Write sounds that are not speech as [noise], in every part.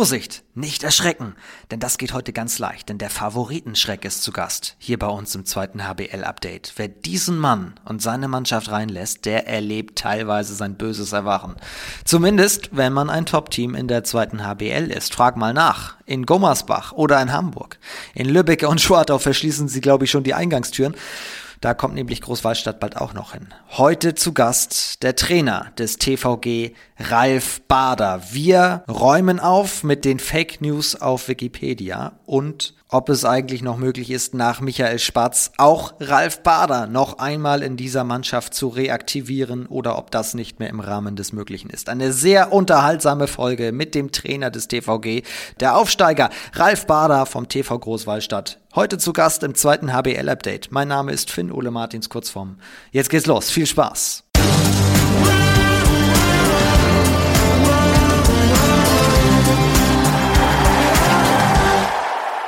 Vorsicht, nicht erschrecken, denn das geht heute ganz leicht, denn der Favoritenschreck ist zu Gast, hier bei uns im zweiten HBL-Update. Wer diesen Mann und seine Mannschaft reinlässt, der erlebt teilweise sein böses Erwachen. Zumindest, wenn man ein Top-Team in der zweiten HBL ist. Frag mal nach. In Gummersbach oder in Hamburg. In Lübeck und Schwartau verschließen sie, glaube ich, schon die Eingangstüren. Da kommt nämlich Großwaldstadt bald auch noch hin. Heute zu Gast der Trainer des TVG, Ralf Bader. Wir räumen auf mit den Fake News auf Wikipedia und ob es eigentlich noch möglich ist, nach Michael Spatz auch Ralf Bader noch einmal in dieser Mannschaft zu reaktivieren oder ob das nicht mehr im Rahmen des Möglichen ist. Eine sehr unterhaltsame Folge mit dem Trainer des TVG, der Aufsteiger Ralf Bader vom TV Großwallstadt. Heute zu Gast im zweiten HBL-Update. Mein Name ist Finn Ole Martins Kurzform. Jetzt geht's los. Viel Spaß.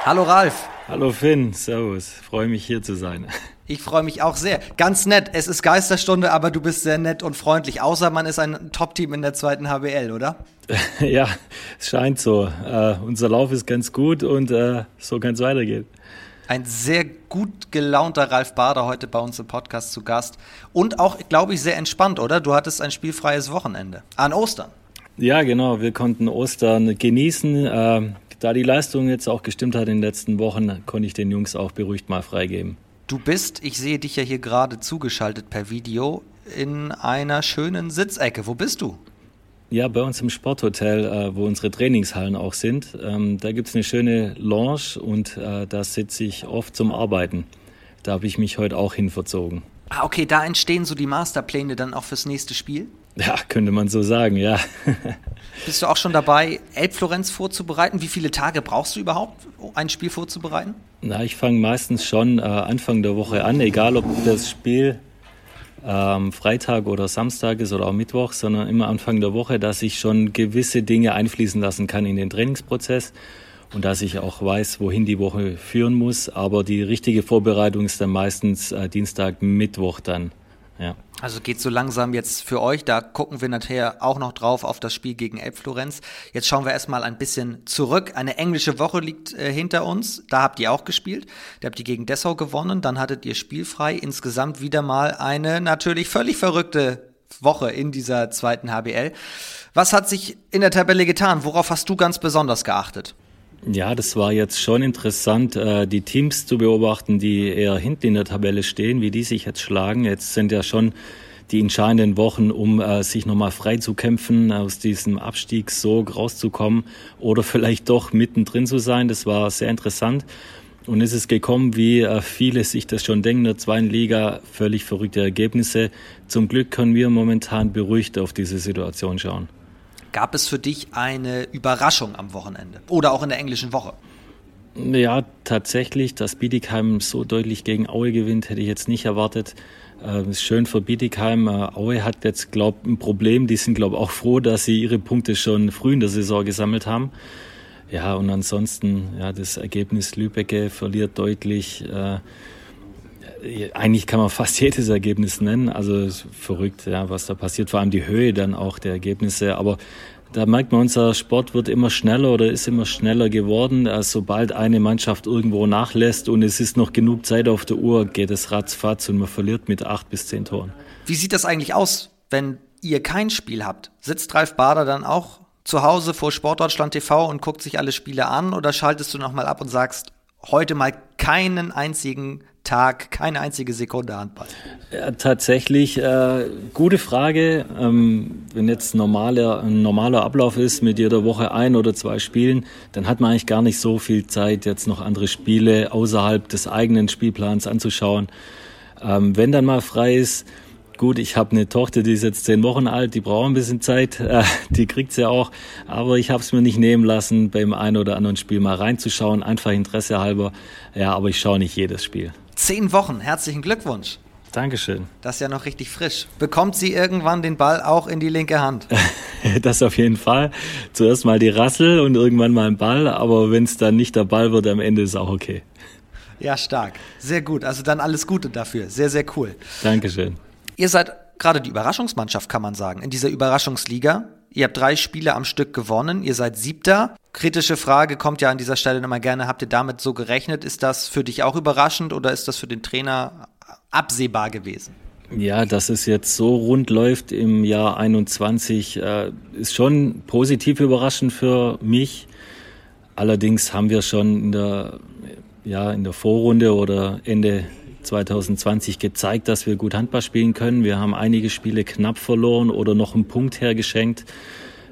Hallo Ralf. Hallo Finn, servus. Freue mich hier zu sein. Ich freue mich auch sehr. Ganz nett. Es ist Geisterstunde, aber du bist sehr nett und freundlich. Außer man ist ein Top-Team in der zweiten HBL, oder? [laughs] ja, es scheint so. Uh, unser Lauf ist ganz gut und uh, so kann es weitergehen. Ein sehr gut gelaunter Ralf Bader heute bei uns im Podcast zu Gast. Und auch, glaube ich, sehr entspannt, oder? Du hattest ein spielfreies Wochenende. An Ostern. Ja, genau. Wir konnten Ostern genießen. Uh, da die Leistung jetzt auch gestimmt hat in den letzten Wochen, konnte ich den Jungs auch beruhigt mal freigeben. Du bist, ich sehe dich ja hier gerade zugeschaltet per Video, in einer schönen Sitzecke. Wo bist du? Ja, bei uns im Sporthotel, äh, wo unsere Trainingshallen auch sind. Ähm, da gibt es eine schöne Lounge und äh, da sitze ich oft zum Arbeiten. Da habe ich mich heute auch hinverzogen. Ah, okay, da entstehen so die Masterpläne dann auch fürs nächste Spiel? Ja, könnte man so sagen, ja. [laughs] Bist du auch schon dabei, Elbflorenz vorzubereiten? Wie viele Tage brauchst du überhaupt, ein Spiel vorzubereiten? Na, ich fange meistens schon äh, Anfang der Woche an, egal ob das Spiel ähm, Freitag oder Samstag ist oder auch Mittwoch, sondern immer Anfang der Woche, dass ich schon gewisse Dinge einfließen lassen kann in den Trainingsprozess und dass ich auch weiß, wohin die Woche führen muss. Aber die richtige Vorbereitung ist dann meistens äh, Dienstag, Mittwoch dann. Ja. Also geht so langsam jetzt für euch, da gucken wir nachher auch noch drauf auf das Spiel gegen Elbflorenz. Jetzt schauen wir erstmal ein bisschen zurück. Eine englische Woche liegt äh, hinter uns, da habt ihr auch gespielt. Da habt ihr gegen Dessau gewonnen, dann hattet ihr spielfrei. Insgesamt wieder mal eine natürlich völlig verrückte Woche in dieser zweiten HBL. Was hat sich in der Tabelle getan? Worauf hast du ganz besonders geachtet? Ja, das war jetzt schon interessant, äh, die Teams zu beobachten, die eher hinten in der Tabelle stehen, wie die sich jetzt schlagen. Jetzt sind ja schon die entscheidenden Wochen, um äh, sich nochmal frei zu kämpfen, aus diesem Abstiegssog rauszukommen oder vielleicht doch mittendrin zu sein. Das war sehr interessant. Und es ist gekommen, wie äh, viele sich das schon denken, in der zweiten Liga völlig verrückte Ergebnisse. Zum Glück können wir momentan beruhigt auf diese Situation schauen. Gab es für dich eine Überraschung am Wochenende oder auch in der englischen Woche? Ja, tatsächlich, dass Bietigheim so deutlich gegen Aue gewinnt, hätte ich jetzt nicht erwartet. Äh, ist schön für Bietigheim. Äh, Aue hat jetzt, glaube ich, ein Problem. Die sind, glaube ich, auch froh, dass sie ihre Punkte schon früh in der Saison gesammelt haben. Ja, und ansonsten, ja, das Ergebnis Lübecke verliert deutlich. Äh, eigentlich kann man fast [laughs] jedes Ergebnis nennen. Also verrückt, ja, was da passiert. Vor allem die Höhe dann auch der Ergebnisse. Aber da merkt man, unser Sport wird immer schneller oder ist immer schneller geworden. Also sobald eine Mannschaft irgendwo nachlässt und es ist noch genug Zeit auf der Uhr, geht es ratzfatz und man verliert mit acht bis zehn Toren. Wie sieht das eigentlich aus, wenn ihr kein Spiel habt? Sitzt Ralf Bader dann auch zu Hause vor Sportdeutschland TV und guckt sich alle Spiele an oder schaltest du nochmal ab und sagst, heute mal keinen einzigen Tag, keine einzige Sekunde Handball? Ja, tatsächlich, äh, gute Frage. Ähm, wenn jetzt normaler, ein normaler Ablauf ist mit jeder Woche ein oder zwei Spielen, dann hat man eigentlich gar nicht so viel Zeit, jetzt noch andere Spiele außerhalb des eigenen Spielplans anzuschauen. Ähm, wenn dann mal frei ist, Gut, ich habe eine Tochter, die ist jetzt zehn Wochen alt, die braucht ein bisschen Zeit, äh, die kriegt sie auch. Aber ich habe es mir nicht nehmen lassen, beim einen oder anderen Spiel mal reinzuschauen, einfach Interesse halber. Ja, aber ich schaue nicht jedes Spiel. Zehn Wochen, herzlichen Glückwunsch. Dankeschön. Das ist ja noch richtig frisch. Bekommt sie irgendwann den Ball auch in die linke Hand? [laughs] das auf jeden Fall. Zuerst mal die Rassel und irgendwann mal ein Ball, aber wenn es dann nicht der Ball wird, am Ende ist auch okay. Ja, stark. Sehr gut. Also dann alles Gute dafür. Sehr, sehr cool. Dankeschön. Ihr seid gerade die Überraschungsmannschaft, kann man sagen, in dieser Überraschungsliga. Ihr habt drei Spiele am Stück gewonnen. Ihr seid Siebter. Kritische Frage kommt ja an dieser Stelle immer gerne. Habt ihr damit so gerechnet? Ist das für dich auch überraschend oder ist das für den Trainer absehbar gewesen? Ja, dass es jetzt so rund läuft im Jahr 21, äh, ist schon positiv überraschend für mich. Allerdings haben wir schon in der, ja, in der Vorrunde oder Ende 2020 gezeigt, dass wir gut Handball spielen können. Wir haben einige Spiele knapp verloren oder noch einen Punkt hergeschenkt.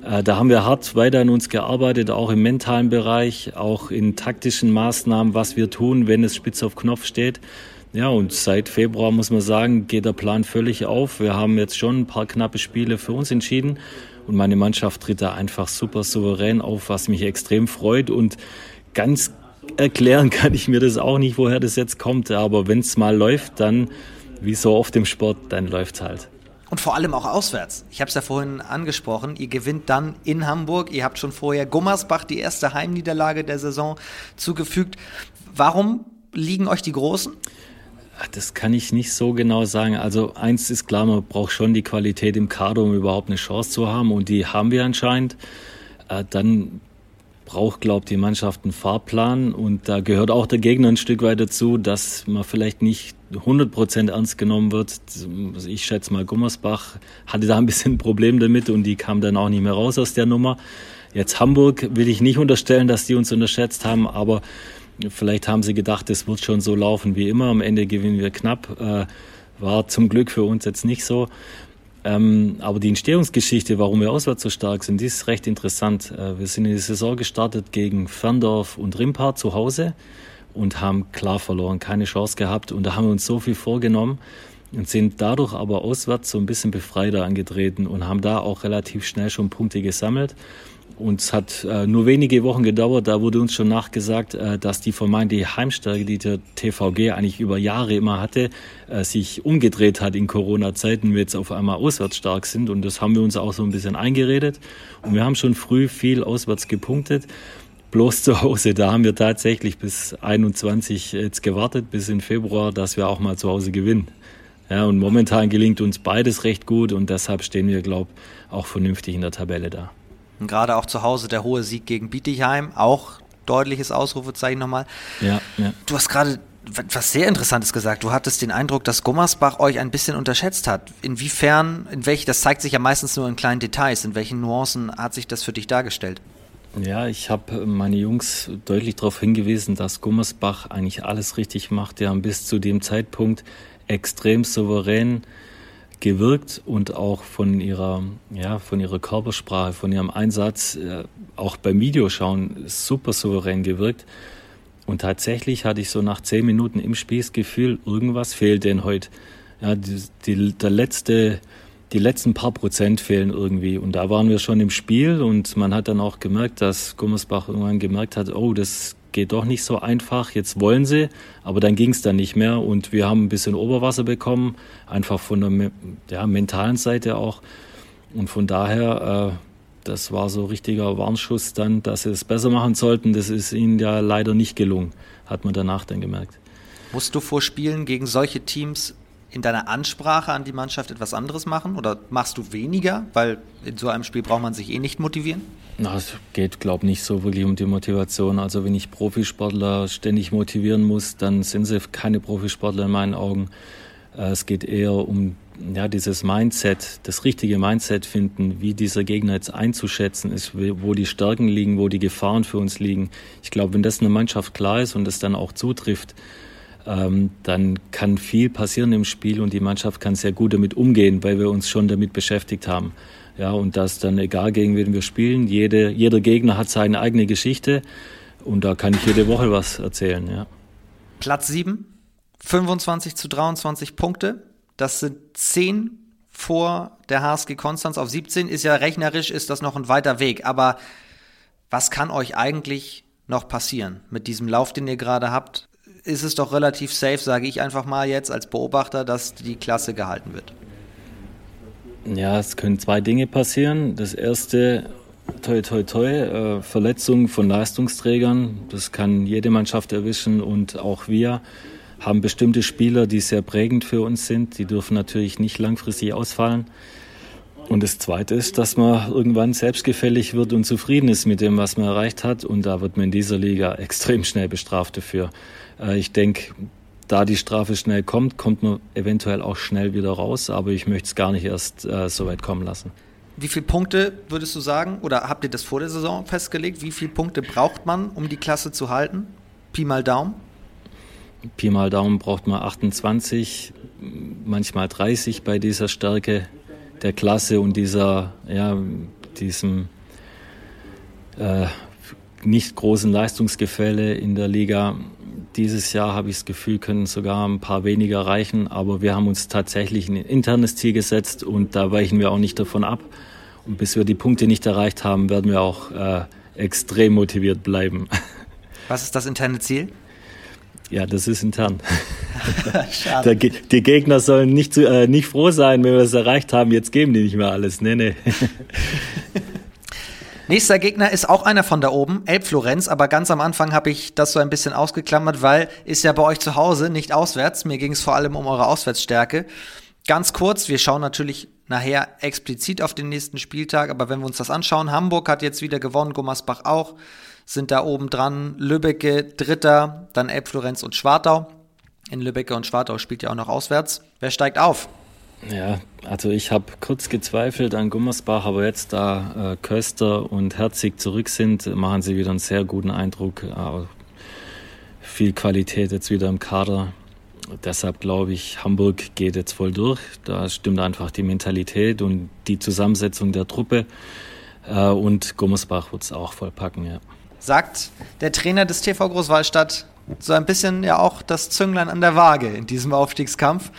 Äh, da haben wir hart weiter an uns gearbeitet, auch im mentalen Bereich, auch in taktischen Maßnahmen, was wir tun, wenn es spitz auf Knopf steht. Ja, und seit Februar muss man sagen, geht der Plan völlig auf. Wir haben jetzt schon ein paar knappe Spiele für uns entschieden und meine Mannschaft tritt da einfach super souverän auf, was mich extrem freut und ganz erklären [laughs] kann ich mir das auch nicht, woher das jetzt kommt, aber wenn es mal läuft, dann wie so oft im Sport, dann läuft halt. Und vor allem auch auswärts. Ich habe es ja vorhin angesprochen. Ihr gewinnt dann in Hamburg. Ihr habt schon vorher Gummersbach die erste Heimniederlage der Saison zugefügt. Warum liegen euch die Großen? Das kann ich nicht so genau sagen. Also eins ist klar, man braucht schon die Qualität im Kader, um überhaupt eine Chance zu haben. Und die haben wir anscheinend. Äh, dann braucht, glaubt die Mannschaft einen Fahrplan. Und da gehört auch der Gegner ein Stück weit dazu, dass man vielleicht nicht 100 Prozent ernst genommen wird. Ich schätze mal, Gummersbach hatte da ein bisschen ein Problem damit und die kam dann auch nicht mehr raus aus der Nummer. Jetzt Hamburg will ich nicht unterstellen, dass die uns unterschätzt haben, aber Vielleicht haben sie gedacht, es wird schon so laufen wie immer. Am Ende gewinnen wir knapp. Äh, war zum Glück für uns jetzt nicht so. Ähm, aber die Entstehungsgeschichte, warum wir auswärts so stark sind, die ist recht interessant. Äh, wir sind in die Saison gestartet gegen Ferndorf und Rimpar zu Hause und haben klar verloren, keine Chance gehabt. Und da haben wir uns so viel vorgenommen und sind dadurch aber auswärts so ein bisschen befreiter angetreten und haben da auch relativ schnell schon Punkte gesammelt. Und es hat äh, nur wenige Wochen gedauert, da wurde uns schon nachgesagt, äh, dass die vermeintliche Heimstärke, die der TVG eigentlich über Jahre immer hatte, äh, sich umgedreht hat in Corona-Zeiten, wir jetzt auf einmal auswärts stark sind. Und das haben wir uns auch so ein bisschen eingeredet. Und wir haben schon früh viel auswärts gepunktet. Bloß zu Hause, da haben wir tatsächlich bis 21 jetzt gewartet, bis in Februar, dass wir auch mal zu Hause gewinnen. Ja, und momentan gelingt uns beides recht gut und deshalb stehen wir, glaube ich, auch vernünftig in der Tabelle da. Und gerade auch zu Hause der hohe Sieg gegen Bietigheim, auch deutliches Ausrufezeichen nochmal. Ja, ja. Du hast gerade was sehr Interessantes gesagt. Du hattest den Eindruck, dass Gummersbach euch ein bisschen unterschätzt hat. Inwiefern, in welch, das zeigt sich ja meistens nur in kleinen Details. In welchen Nuancen hat sich das für dich dargestellt? Ja, ich habe meine Jungs deutlich darauf hingewiesen, dass Gummersbach eigentlich alles richtig macht. Die haben bis zu dem Zeitpunkt extrem souverän gewirkt und auch von ihrer, ja, von ihrer Körpersprache, von ihrem Einsatz, äh, auch beim Videoschauen super souverän gewirkt. Und tatsächlich hatte ich so nach zehn Minuten im Spiel das Gefühl, irgendwas fehlt denn heute. Ja, die, die, der letzte, die letzten paar Prozent fehlen irgendwie. Und da waren wir schon im Spiel und man hat dann auch gemerkt, dass Gummersbach irgendwann gemerkt hat, oh, das geht doch nicht so einfach, jetzt wollen sie, aber dann ging es dann nicht mehr und wir haben ein bisschen Oberwasser bekommen, einfach von der ja, mentalen Seite auch. Und von daher, äh, das war so richtiger Warnschuss dann, dass sie es besser machen sollten. Das ist ihnen ja leider nicht gelungen, hat man danach dann gemerkt. Musst du vor Spielen gegen solche Teams in deiner Ansprache an die Mannschaft etwas anderes machen oder machst du weniger? Weil in so einem Spiel braucht man sich eh nicht motivieren? Na, es geht, glaube ich, nicht so wirklich um die Motivation. Also wenn ich Profisportler ständig motivieren muss, dann sind sie keine Profisportler in meinen Augen. Äh, es geht eher um ja, dieses Mindset, das richtige Mindset finden, wie dieser Gegner jetzt einzuschätzen ist, wo die Stärken liegen, wo die Gefahren für uns liegen. Ich glaube, wenn das einer Mannschaft klar ist und das dann auch zutrifft, ähm, dann kann viel passieren im Spiel und die Mannschaft kann sehr gut damit umgehen, weil wir uns schon damit beschäftigt haben. Ja, und das dann egal, gegen wen wir spielen, jede, jeder Gegner hat seine eigene Geschichte und da kann ich jede Woche was erzählen. Ja. Platz 7, 25 zu 23 Punkte. Das sind 10 vor der HSG Konstanz auf 17. Ist ja rechnerisch, ist das noch ein weiter Weg. Aber was kann euch eigentlich noch passieren mit diesem Lauf, den ihr gerade habt? ist es doch relativ safe, sage ich einfach mal jetzt als Beobachter, dass die Klasse gehalten wird. Ja, es können zwei Dinge passieren. Das erste, toi, toi, toi, äh, Verletzung von Leistungsträgern. Das kann jede Mannschaft erwischen und auch wir haben bestimmte Spieler, die sehr prägend für uns sind. Die dürfen natürlich nicht langfristig ausfallen. Und das Zweite ist, dass man irgendwann selbstgefällig wird und zufrieden ist mit dem, was man erreicht hat. Und da wird man in dieser Liga [laughs] extrem schnell bestraft dafür. Äh, ich denke, da die Strafe schnell kommt, kommt man eventuell auch schnell wieder raus. Aber ich möchte es gar nicht erst äh, so weit kommen lassen. Wie viele Punkte würdest du sagen, oder habt ihr das vor der Saison festgelegt? Wie viele Punkte braucht man, um die Klasse zu halten? Pi mal Daumen? Pi mal Daumen braucht man 28, manchmal 30 bei dieser Stärke der Klasse und dieser, ja, diesem äh, nicht großen Leistungsgefälle in der Liga. Dieses Jahr habe ich das Gefühl, können sogar ein paar weniger reichen, aber wir haben uns tatsächlich ein internes Ziel gesetzt und da weichen wir auch nicht davon ab. Und bis wir die Punkte nicht erreicht haben, werden wir auch äh, extrem motiviert bleiben. [laughs] Was ist das interne Ziel? Ja, das ist intern. [laughs] Schade. Die Gegner sollen nicht, äh, nicht froh sein, wenn wir das erreicht haben. Jetzt geben die nicht mehr alles. Nee, nee. [laughs] Nächster Gegner ist auch einer von da oben, Elbflorenz, aber ganz am Anfang habe ich das so ein bisschen ausgeklammert, weil ist ja bei euch zu Hause, nicht auswärts. Mir ging es vor allem um eure Auswärtsstärke. Ganz kurz, wir schauen natürlich nachher explizit auf den nächsten Spieltag, aber wenn wir uns das anschauen, Hamburg hat jetzt wieder gewonnen, Gummersbach auch sind da oben dran. Lübbecke Dritter, dann Elbflorenz und Schwartau. In Lübbecke und Schwartau spielt ja auch noch auswärts. Wer steigt auf? Ja, also ich habe kurz gezweifelt an Gummersbach, aber jetzt da äh, Köster und Herzig zurück sind, machen sie wieder einen sehr guten Eindruck. Äh, viel Qualität jetzt wieder im Kader. Deshalb glaube ich, Hamburg geht jetzt voll durch. Da stimmt einfach die Mentalität und die Zusammensetzung der Truppe. Äh, und Gummersbach wird es auch voll packen, ja sagt der Trainer des TV Großwallstadt so ein bisschen ja auch das Zünglein an der Waage in diesem Aufstiegskampf.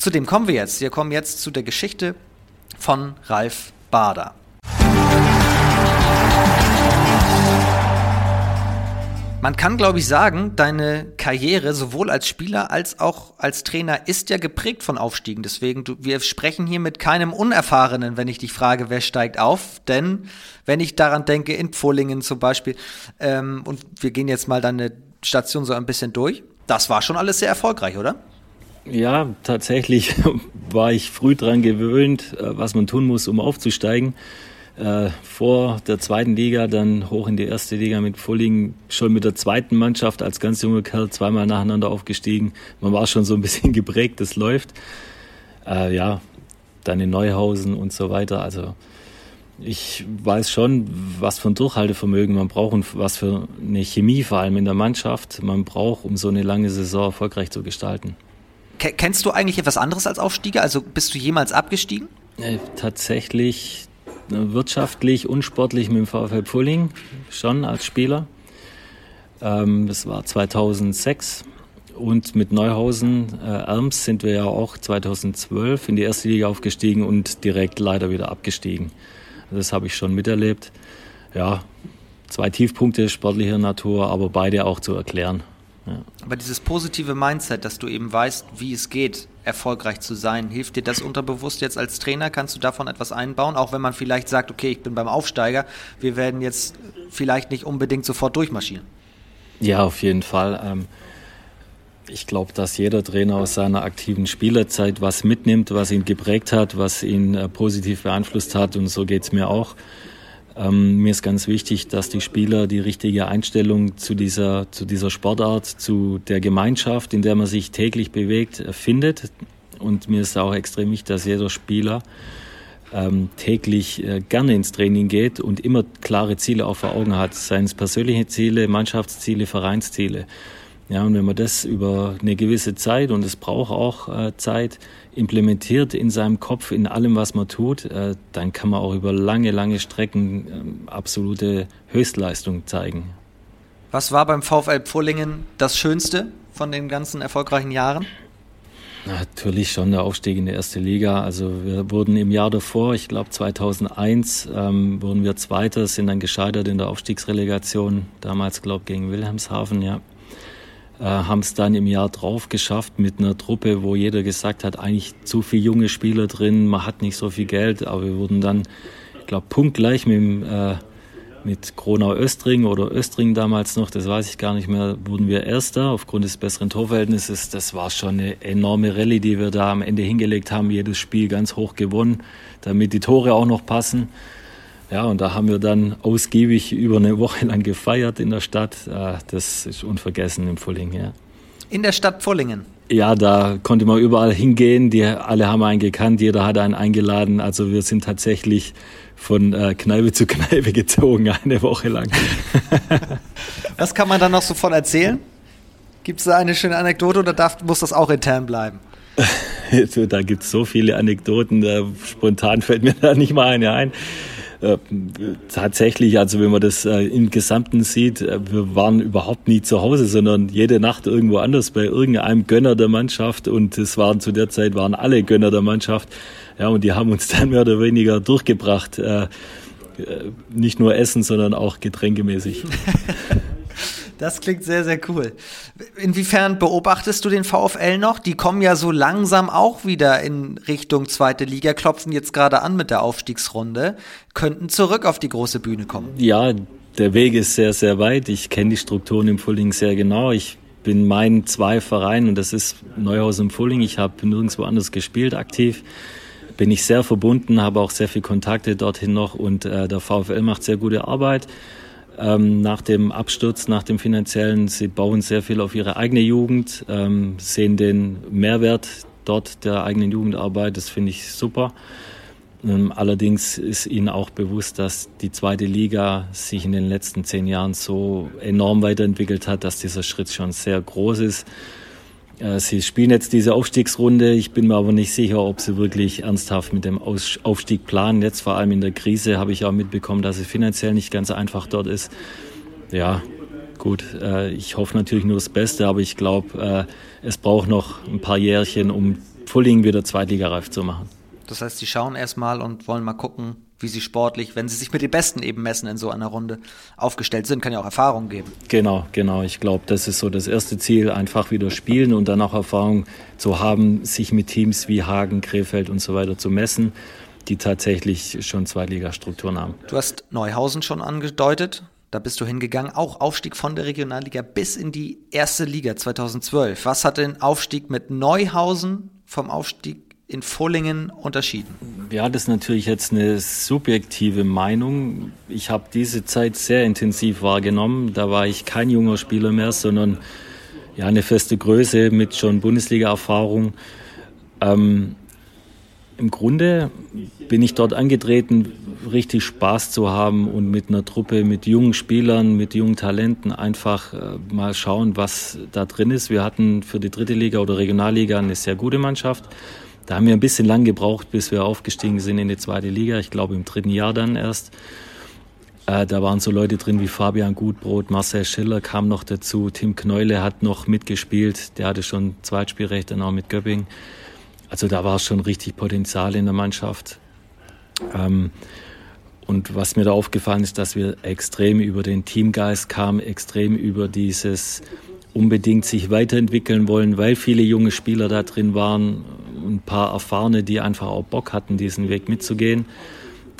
Zu dem kommen wir jetzt. Wir kommen jetzt zu der Geschichte von Ralf Bader. Man kann, glaube ich, sagen, deine Karriere sowohl als Spieler als auch als Trainer ist ja geprägt von Aufstiegen. Deswegen, du, wir sprechen hier mit keinem Unerfahrenen, wenn ich dich frage, wer steigt auf. Denn wenn ich daran denke, in Pfullingen zum Beispiel, ähm, und wir gehen jetzt mal deine Station so ein bisschen durch, das war schon alles sehr erfolgreich, oder? Ja, tatsächlich [laughs] war ich früh dran gewöhnt, äh, was man tun muss, um aufzusteigen äh, vor der zweiten Liga, dann hoch in die erste Liga mit Fulling, schon mit der zweiten Mannschaft als ganz junger Kerl zweimal nacheinander aufgestiegen. Man war schon so ein bisschen [laughs] geprägt, das läuft. Äh, ja, dann in Neuhausen und so weiter. Also ich weiß schon, was für ein Durchhaltevermögen man braucht und was für eine Chemie vor allem in der Mannschaft man braucht, um so eine lange Saison erfolgreich zu gestalten. Kennst du eigentlich etwas anderes als Aufstieger? Also bist du jemals abgestiegen? Äh, tatsächlich wirtschaftlich und sportlich mit dem VfL Pulling schon als Spieler. Ähm, das war 2006 und mit Neuhausen äh, Erms sind wir ja auch 2012 in die erste Liga aufgestiegen und direkt leider wieder abgestiegen. Das habe ich schon miterlebt. Ja, zwei Tiefpunkte sportlicher Natur, aber beide auch zu erklären. Aber dieses positive Mindset, dass du eben weißt, wie es geht, erfolgreich zu sein, hilft dir das unterbewusst jetzt als Trainer? Kannst du davon etwas einbauen? Auch wenn man vielleicht sagt, okay, ich bin beim Aufsteiger, wir werden jetzt vielleicht nicht unbedingt sofort durchmarschieren. Ja, auf jeden Fall. Ähm, ich glaube, dass jeder Trainer aus seiner aktiven Spielerzeit was mitnimmt, was ihn geprägt hat, was ihn äh, positiv beeinflusst hat. Und so geht es mir auch. Ähm, mir ist ganz wichtig, dass die Spieler die richtige Einstellung zu dieser, zu dieser Sportart, zu der Gemeinschaft, in der man sich täglich bewegt, äh, findet. Und mir ist auch extrem wichtig, dass jeder Spieler ähm, täglich äh, gerne ins Training geht und immer klare Ziele auch vor Augen hat, seien es persönliche Ziele, Mannschaftsziele, Vereinsziele. Ja, und wenn man das über eine gewisse Zeit, und es braucht auch äh, Zeit, implementiert in seinem Kopf, in allem, was man tut, äh, dann kann man auch über lange, lange Strecken äh, absolute Höchstleistung zeigen. Was war beim VfL Pfullingen das Schönste von den ganzen erfolgreichen Jahren? Natürlich schon der Aufstieg in die erste Liga. Also wir wurden im Jahr davor, ich glaube 2001, ähm, wurden wir Zweiter, sind dann gescheitert in der Aufstiegsrelegation, damals glaube ich gegen Wilhelmshaven, ja äh, haben es dann im Jahr drauf geschafft mit einer Truppe, wo jeder gesagt hat, eigentlich zu viele junge Spieler drin, man hat nicht so viel Geld, aber wir wurden dann, ich glaube, punktgleich mit äh, mit Kronau Östring oder Östring damals noch, das weiß ich gar nicht mehr, wurden wir Erster aufgrund des besseren Torverhältnisses. Das war schon eine enorme Rallye, die wir da am Ende hingelegt haben. Jedes Spiel ganz hoch gewonnen, damit die Tore auch noch passen. Ja, und da haben wir dann ausgiebig über eine Woche lang gefeiert in der Stadt. Äh, das ist unvergessen im Fulling, ja. In der Stadt Fullingen? Ja, da konnte man überall hingehen. Die alle haben einen gekannt, jeder hat einen eingeladen. Also wir sind tatsächlich von äh, Kneipe zu [laughs] Kneipe gezogen, eine Woche lang. [laughs] Was kann man da noch so von erzählen? Gibt es da eine schöne Anekdote oder darf, muss das auch intern bleiben? [laughs] da gibt es so viele Anekdoten, da spontan fällt mir da nicht mal eine ein. Äh, tatsächlich, also wenn man das äh, im Gesamten sieht, äh, wir waren überhaupt nie zu Hause, sondern jede Nacht irgendwo anders bei irgendeinem Gönner der Mannschaft und es waren zu der Zeit waren alle Gönner der Mannschaft. Ja, und die haben uns dann mehr oder weniger durchgebracht. Äh, äh nicht nur Essen, sondern auch getränkemäßig. [laughs] Das klingt sehr, sehr cool. Inwiefern beobachtest du den VfL noch? Die kommen ja so langsam auch wieder in Richtung zweite Liga, klopfen jetzt gerade an mit der Aufstiegsrunde, könnten zurück auf die große Bühne kommen. Ja, der Weg ist sehr, sehr weit. Ich kenne die Strukturen im Fulling sehr genau. Ich bin mein zwei Vereinen und das ist Neuhaus im Fulling. Ich habe nirgendwo anders gespielt aktiv. Bin ich sehr verbunden, habe auch sehr viele Kontakte dorthin noch und äh, der VfL macht sehr gute Arbeit ähm, nach dem Absturz, nach dem finanziellen. Sie bauen sehr viel auf ihre eigene Jugend, ähm, sehen den Mehrwert dort der eigenen Jugendarbeit. Das finde ich super. Ähm, allerdings ist ihnen auch bewusst, dass die zweite Liga sich in den letzten zehn Jahren so enorm weiterentwickelt hat, dass dieser Schritt schon sehr groß ist. Äh, sie spielen jetzt diese Aufstiegsrunde. Ich bin mir aber nicht sicher, ob sie wirklich ernsthaft mit dem Aufstieg planen. Jetzt vor allem in der Krise habe ich auch mitbekommen, dass es finanziell nicht ganz einfach dort ist. Ja, gut. Äh, ich hoffe natürlich nur das Beste, aber ich glaube, äh, es braucht noch ein paar Jährchen, um Fulling wieder zweitligareif zu machen. Das heißt, sie schauen erstmal und wollen mal gucken, wie sie sportlich, wenn sie sich mit den Besten eben messen in so einer Runde, aufgestellt sind, kann ja auch Erfahrung geben. Genau, genau. Ich glaube, das ist so das erste Ziel, einfach wieder spielen und dann auch Erfahrung zu haben, sich mit Teams wie Hagen, Krefeld und so weiter zu messen, die tatsächlich schon Zweitligastrukturen haben. Du hast Neuhausen schon angedeutet. Da bist du hingegangen, auch Aufstieg von der Regionalliga bis in die erste Liga 2012. Was hat den Aufstieg mit Neuhausen vom Aufstieg in Vollingen unterschieden? Ja, das ist natürlich jetzt eine subjektive Meinung. Ich habe diese Zeit sehr intensiv wahrgenommen. Da war ich kein junger Spieler mehr, sondern ja, eine feste Größe mit schon Bundesliga-Erfahrung. Ähm, Im Grunde bin ich dort angetreten, richtig Spaß zu haben und mit einer Truppe, mit jungen Spielern, mit jungen Talenten einfach äh, mal schauen, was da drin ist. Wir hatten für die dritte Liga oder Regionalliga eine sehr gute Mannschaft. Da haben wir ein bisschen lang gebraucht, bis wir aufgestiegen sind in die zweite Liga. Ich glaube im dritten Jahr dann erst. Äh, da waren so Leute drin wie Fabian Gutbrot, Marcel Schiller kam noch dazu, Tim Kneule hat noch mitgespielt, der hatte schon Zweitspielrecht dann auch mit Göpping. Also da war schon richtig Potenzial in der Mannschaft. Ähm, und was mir da aufgefallen ist, dass wir extrem über den Teamgeist kamen, extrem über dieses unbedingt sich weiterentwickeln wollen, weil viele junge Spieler da drin waren, ein paar Erfahrene, die einfach auch Bock hatten, diesen Weg mitzugehen.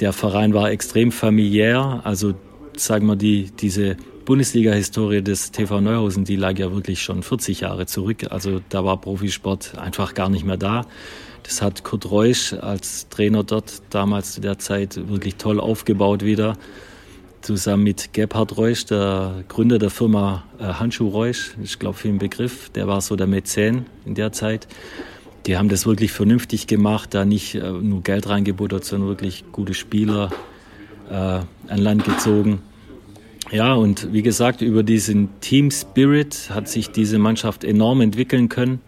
Der Verein war extrem familiär, also sagen wir die, diese Bundesliga-Historie des TV Neuhausen, die lag ja wirklich schon 40 Jahre zurück. Also da war Profisport einfach gar nicht mehr da. Das hat Kurt Reusch als Trainer dort damals zu der Zeit wirklich toll aufgebaut wieder zusammen mit Gebhard Reusch, der Gründer der Firma äh, Handschuh Reusch, ich glaube für den Begriff, der war so der Mäzen in der Zeit. Die haben das wirklich vernünftig gemacht, da nicht äh, nur Geld reingebuttert, sondern wirklich gute Spieler äh, an Land gezogen. Ja, und wie gesagt, über diesen Team Spirit hat sich diese Mannschaft enorm entwickeln können.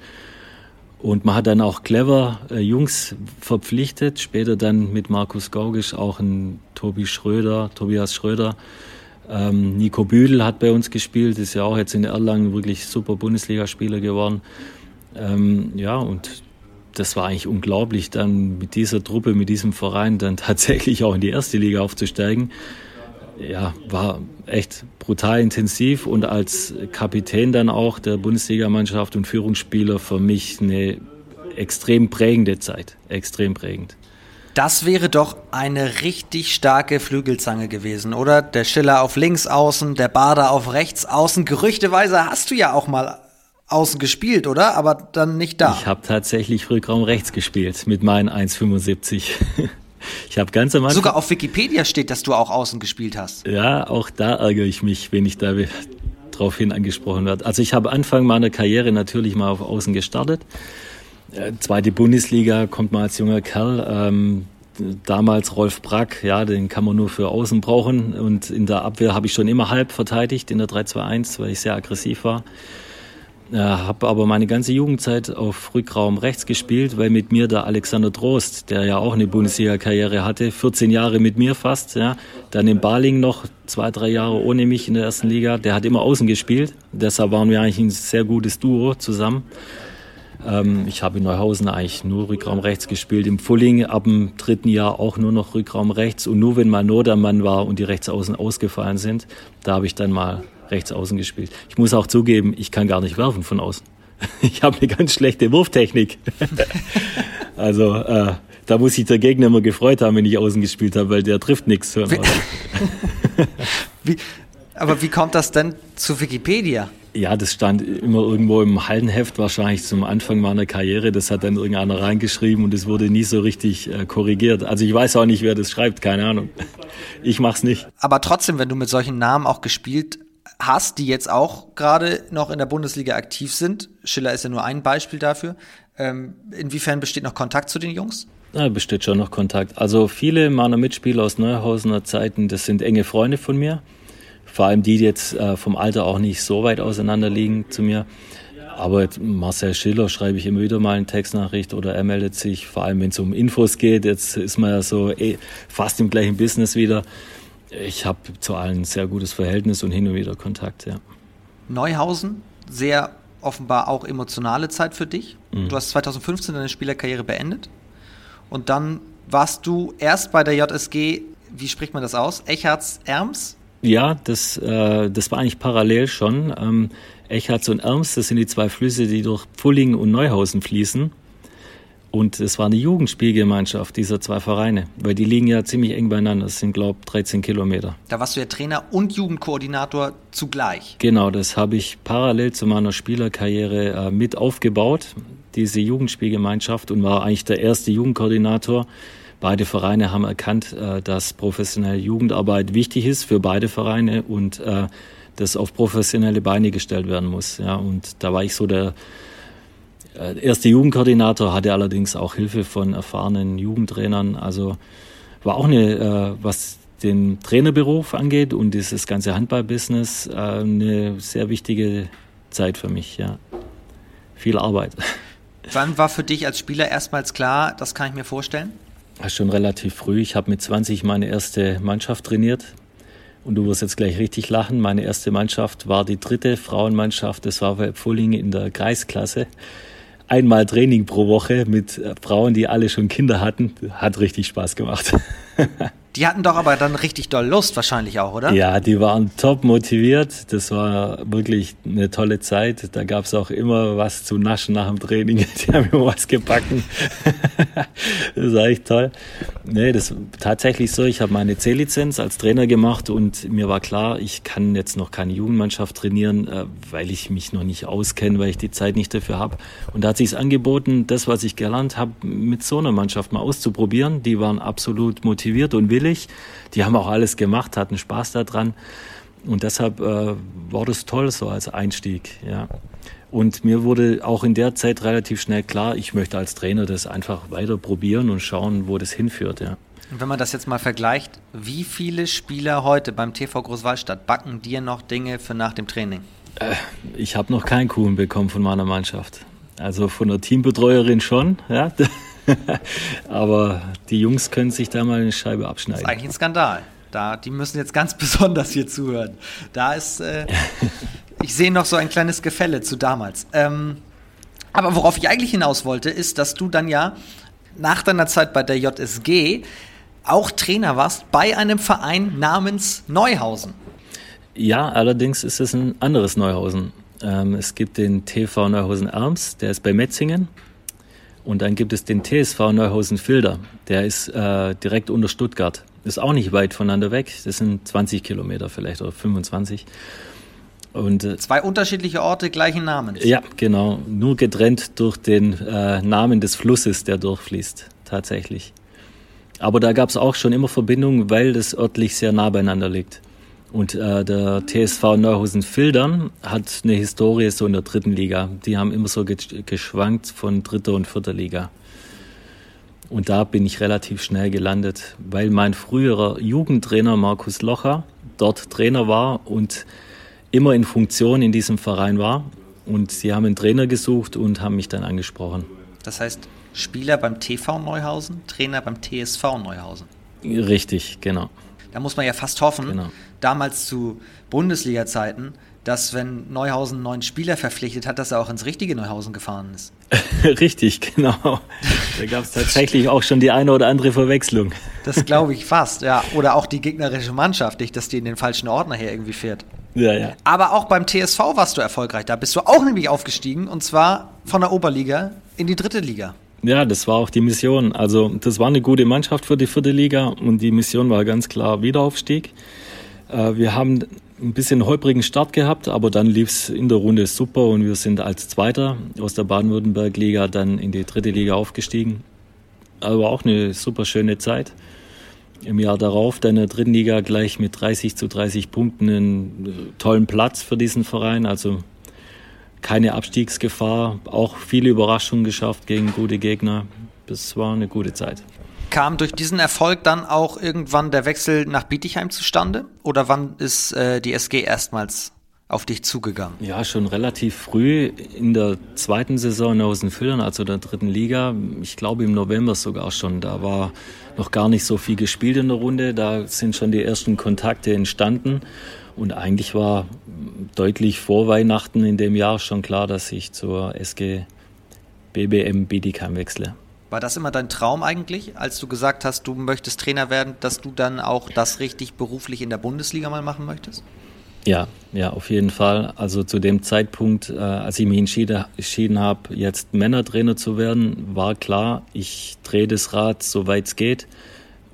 Und man hat dann auch clever äh, Jungs verpflichtet, später dann mit Markus Gaugisch auch ein Tobi Schröder, Tobias Schröder. Ähm, Nico Büdel hat bei uns gespielt, ist ja auch jetzt in Erlangen wirklich super Bundesligaspieler geworden. Ähm, ja, und das war eigentlich unglaublich, dann mit dieser Truppe, mit diesem Verein dann [laughs] tatsächlich auch in die erste Liga aufzusteigen ja, war echt brutal intensiv und als Kapitän dann auch der Bundesligamannschaft und Führungsspieler für mich eine extrem prägende Zeit, extrem prägend. Das wäre doch eine richtig starke Flügelzange gewesen, oder? Der Schiller auf links außen, der Bader auf rechts außen. Gerüchteweise hast du ja auch mal außen gespielt, oder? Aber dann nicht da. Ich habe tatsächlich Rückraum rechts gespielt mit meinen 1,75. [laughs] Ich habe ganz am Anfang. Sogar auf Wikipedia steht, dass du auch außen gespielt hast. Ja, auch da ärgere ich mich, wenn ich da drauf hin angesprochen werde. Also ich habe Anfang meiner Karriere natürlich mal auf Außen gestartet. Äh, zweite Bundesliga kommt man als junger Kerl. Ähm, damals Rolf Brack, ja, den kann man nur für Außen brauchen. Und in der Abwehr habe ich schon immer halb verteidigt in der 3-2-1, weil ich sehr aggressiv war. Äh, habe aber meine ganze Jugendzeit auf Rückraum rechts gespielt, weil mit mir der Alexander Trost, der ja auch eine Bundesliga-Karriere hatte, 14 Jahre mit mir fast, ja, dann in Baling noch zwei, drei Jahre ohne mich in der ersten Liga, der hat immer außen gespielt. Deshalb waren wir eigentlich ein sehr gutes Duo zusammen. Ähm, ich habe in Neuhausen eigentlich nur Rückraum rechts gespielt, im Fulling ab dem dritten Jahr auch nur noch Rückraum rechts und nur wenn mal Not am Mann war und die Rechtsaußen ausgefallen sind, da habe ich dann mal rechts außen gespielt. Ich muss auch zugeben, ich kann gar nicht werfen von außen. [laughs] Ich habe eine ganz schlechte Wurftechnik. [laughs] also äh, da muss sich der Gegner immer gefreut haben, wenn ich außen gespielt habe, weil der trifft nichts. [laughs] Wie, aber wie kommt das denn zu Wikipedia? Ja, das stand immer irgendwo im Hallenheft, wahrscheinlich zum Anfang meiner Karriere. Das hat dann irgendeiner reingeschrieben und es wurde nie so richtig äh, korrigiert. Also ich weiß auch nicht, wer das schreibt, keine Ahnung. Ich mach's nicht. Aber trotzdem, wenn du mit solchen Namen auch gespielt hast, die jetzt auch gerade noch in der Bundesliga aktiv sind. Schiller ist ja nur ein Beispiel dafür. Ähm, inwiefern besteht noch Kontakt zu den Jungs? Ja, besteht schon noch Kontakt. Also viele meiner Mitspieler aus Neuhausener Zeiten, das sind enge Freunde von mir. Vor allem die, die jetzt äh, vom Alter auch nicht so weit auseinander liegen zu mir. Aber Marcel Schiller schreibe ich immer wieder mal eine Textnachricht oder er meldet sich, vor allem wenn es um Infos geht. Jetzt ist man ja so eh, fast im gleichen Business wieder. Ich habe zu allen ein sehr gutes Verhältnis und hin und wieder Kontakt, ja. Neuhausen, sehr offenbar auch emotionale Zeit für dich. Mhm. Du hast 2015 deine Spielerkarriere beendet und dann warst du erst bei der JSG, wie spricht man das aus? Echards Erms? Ja, das, äh, das war eigentlich parallel schon. Ähm, Echards und Erms, das sind die zwei Flüsse, die durch Pfullingen und Neuhausen fließen. Und es war eine Jugendspielgemeinschaft dieser zwei Vereine, weil die liegen ja ziemlich eng beieinander. Das sind, glaube ich, 13 Kilometer. Da warst du ja Trainer und Jugendkoordinator zugleich. Genau, das habe ich parallel zu meiner Spielerkarriere äh, mit aufgebaut, diese Jugendspielgemeinschaft, und war eigentlich der erste Jugendkoordinator. Beide Vereine haben erkannt, äh, dass professionelle Jugendarbeit wichtig ist für beide Vereine und äh, das auf professionelle Beine gestellt werden muss. Ja, und da war ich so der äh, erste Jugendkoordinator hatte allerdings auch Hilfe von erfahrenen Jugendtrainern. Also war auch eine, äh, was den Trainerberuf angeht und dieses ganze Handballbusiness, äh, eine sehr wichtige Zeit für mich. Ja, viel Arbeit. [laughs] Wann war für dich als Spieler erstmals klar, das kann ich mir vorstellen? Schon relativ früh. Ich habe mit 20 meine erste Mannschaft trainiert. Und du wirst jetzt gleich richtig lachen. Meine erste Mannschaft war die dritte Frauenmannschaft. Das war bei Pfulling in der Kreisklasse einmal Training pro Woche mit äh, Frauen, die alle schon Kinder hatten. Hat richtig Spaß gemacht. [laughs] Die hatten doch aber dann richtig doll Lust wahrscheinlich auch, oder? Ja, die waren top motiviert. Das war wirklich eine tolle Zeit. Da gab es auch immer was zu naschen nach dem Training. [laughs] Die haben immer was gebacken. [laughs] das war echt toll. Nee, das tatsächlich so. Ich habe meine C-Lizenz als Trainer gemacht und mir war klar, ich kann jetzt noch keine Jugendmannschaft trainieren, äh, weil ich mich noch nicht auskenne, weil ich die Zeit nicht dafür habe. Und da hat sich angeboten, das, was ich gelernt habe, mit so einer Mannschaft mal auszuprobieren. Die waren absolut motiviert und will willig. Die haben auch alles gemacht, hatten Spaß daran. Und deshalb äh, war das toll so als Einstieg. Ja. Und mir wurde auch in der Zeit relativ schnell klar, ich möchte als Trainer das einfach weiter probieren und schauen, wo das hinführt. Ja. Und wenn man das jetzt mal vergleicht, wie viele Spieler heute beim TV Großwallstadt backen dir noch Dinge für nach dem Training? Äh, ich habe noch keinen Kuchen bekommen von meiner Mannschaft. Also von der Teambetreuerin schon, ja. [laughs] [laughs] Aber die Jungs können sich da mal eine Scheibe abschneiden. Das ist eigentlich ein Skandal. Da, die müssen jetzt ganz [laughs] besonders hier zuhören. Da ist, äh, [laughs] ich sehe noch so ein kleines Gefälle zu damals. Ähm, aber worauf ich eigentlich hinaus wollte, ist, dass du dann ja nach deiner Zeit bei der JSG auch Trainer warst bei einem Verein namens Neuhausen. Ja, allerdings ist es ein anderes Neuhausen. Ähm, es gibt den TV Neuhausen Erms, der ist bei Metzingen. Und dann gibt es den TSV Neuhausen-Filder. Der ist äh, direkt unter Stuttgart. Ist auch nicht weit voneinander weg. Das sind 20 Kilometer vielleicht oder 25. Und, äh, Zwei unterschiedliche Orte gleichen Namens. Ja, genau. Nur getrennt durch den äh, Namen des Flusses, der durchfließt. Tatsächlich. Aber da gab es auch schon immer Verbindungen, weil das örtlich sehr nah beieinander liegt. Und äh, der TSV Neuhausen-Fildern hat eine Historie so in der dritten Liga. Die haben immer so geschwankt von dritter und vierter Liga. Und da bin ich relativ schnell gelandet, weil mein früherer Jugendtrainer Markus Locher dort Trainer war und immer in Funktion in diesem Verein war. Und sie haben einen Trainer gesucht und haben mich dann angesprochen. Das heißt, Spieler beim TV Neuhausen, Trainer beim TSV Neuhausen. Richtig, genau. Da muss man ja fast hoffen, genau. damals zu Bundesliga-Zeiten, dass wenn Neuhausen einen neuen Spieler verpflichtet hat, dass er auch ins richtige Neuhausen gefahren ist. [laughs] Richtig, genau. Da gab es tatsächlich auch schon die eine oder andere Verwechslung. Das glaube ich [laughs] fast, ja. Oder auch die gegnerische Mannschaft, nicht, dass die in den falschen Ordner hier irgendwie fährt. Ja, ja. Aber auch beim TSV warst du erfolgreich. Da bist du auch nämlich aufgestiegen und zwar von der Oberliga in die dritte Liga. Ja, das war auch die Mission. Also das war eine gute Mannschaft für die vierte Liga und die Mission war ganz klar Wiederaufstieg. Äh, wir haben ein bisschen holprigen Start gehabt, aber dann lief es in der Runde super und wir sind als Zweiter aus der Baden-Württemberg-Liga dann in die dritte Liga aufgestiegen. Aber auch eine super schöne Zeit. Im Jahr darauf dann in der dritten Liga gleich mit 30 zu 30 Punkten einen tollen Platz für diesen Verein. Also keine Abstiegsgefahr, auch viele Überraschungen geschafft gegen gute Gegner. Das war eine gute Zeit. Kam durch diesen Erfolg dann auch irgendwann der Wechsel nach Bietigheim zustande? Oder wann ist äh, die SG erstmals auf dich zugegangen? Ja, schon relativ früh in der zweiten Saison in Außenfildern, also der dritten Liga. Ich glaube im November sogar schon. Da war noch gar nicht so viel gespielt in der Runde. Da sind schon die ersten Kontakte entstanden. Und eigentlich war deutlich vor Weihnachten in dem Jahr schon klar, dass ich zur SG BBM Bietigheim wechsle. War das immer dein Traum eigentlich, als du gesagt hast, du möchtest Trainer werden, dass du dann auch das richtig beruflich in der Bundesliga mal machen möchtest? Ja, ja, auf jeden Fall. Also zu dem Zeitpunkt, äh, als ich mich entschieden, entschieden habe, jetzt Männertrainer zu werden, war klar, ich drehe das Rad, soweit es geht.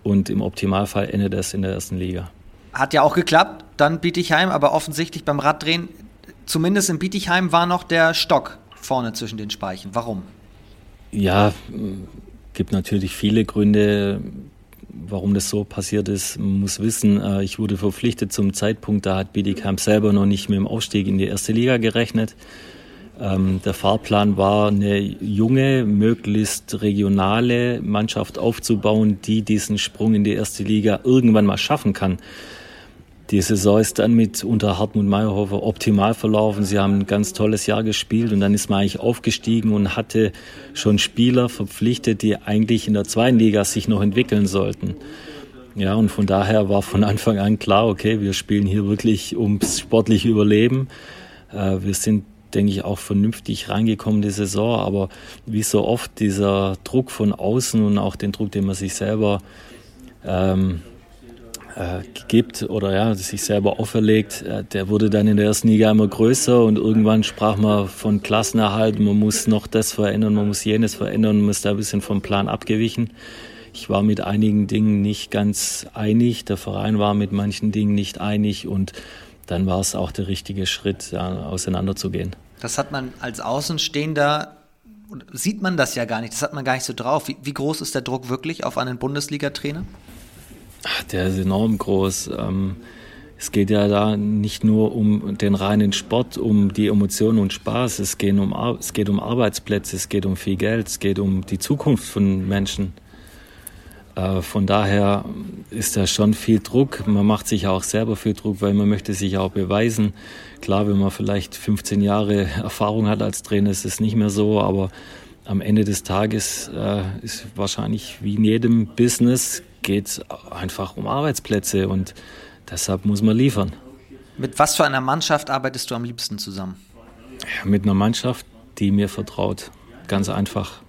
Und im Optimalfall endet es in der ersten Liga. Hat ja auch geklappt, dann Bietigheim, aber offensichtlich beim Raddrehen, zumindest in Bietigheim war noch der Stock vorne zwischen den Speichen. Warum? Ja, gibt natürlich viele Gründe, warum das so passiert ist. Man muss wissen, äh, ich wurde verpflichtet zum Zeitpunkt, da hat Bietigheim selber noch nicht mit dem Aufstieg in die erste Liga gerechnet. Ähm, der Fahrplan war, eine junge, möglichst regionale Mannschaft aufzubauen, die diesen Sprung in die erste Liga irgendwann mal schaffen kann. Die Saison ist dann mit unter Hartmut Meyerhofer optimal verlaufen. Sie haben ein ganz tolles Jahr gespielt und dann ist man eigentlich aufgestiegen und hatte schon Spieler verpflichtet, die eigentlich in der zweiten Liga sich noch entwickeln sollten. Ja, und von daher war von [laughs] Anfang an klar, okay, wir spielen hier wirklich ums sportliche Überleben. Äh, wir sind, denke ich, auch vernünftig reingekommen die Saison, aber wie so oft dieser Druck von außen und auch den Druck, den man sich selber ähm, äh, gibt oder ja, sich selber auferlegt, äh, der wurde dann in der ersten Liga immer größer und irgendwann sprach man von Klassenerhalt, man muss noch das verändern, man muss jenes verändern, man ist da ein bisschen vom Plan abgewichen. Ich war mit einigen Dingen nicht ganz einig, der Verein war mit manchen Dingen nicht einig und dann war es auch der richtige Schritt, ja, auseinanderzugehen. Das hat man als Außenstehender sieht man das ja gar nicht, das hat man gar nicht so drauf. Wie, wie groß ist der Druck wirklich auf einen Bundesliga-Trainer? Der ist enorm groß. Ähm, es geht ja da nicht nur um den reinen Sport, um die Emotionen und Spaß. Es geht um, es geht um Arbeitsplätze, es geht um viel Geld, es geht um die Zukunft von Menschen. Äh, von daher ist da schon viel Druck. Man macht sich auch selber viel Druck, weil man möchte sich auch beweisen. Klar, wenn man vielleicht 15 Jahre Erfahrung hat als Trainer, ist es nicht mehr so, aber am Ende des Tages äh, ist wahrscheinlich wie in jedem Business geht einfach um Arbeitsplätze und deshalb muss man liefern. Mit was für einer Mannschaft arbeitest du am liebsten zusammen? Ja, mit einer Mannschaft, die mir vertraut. Ganz einfach.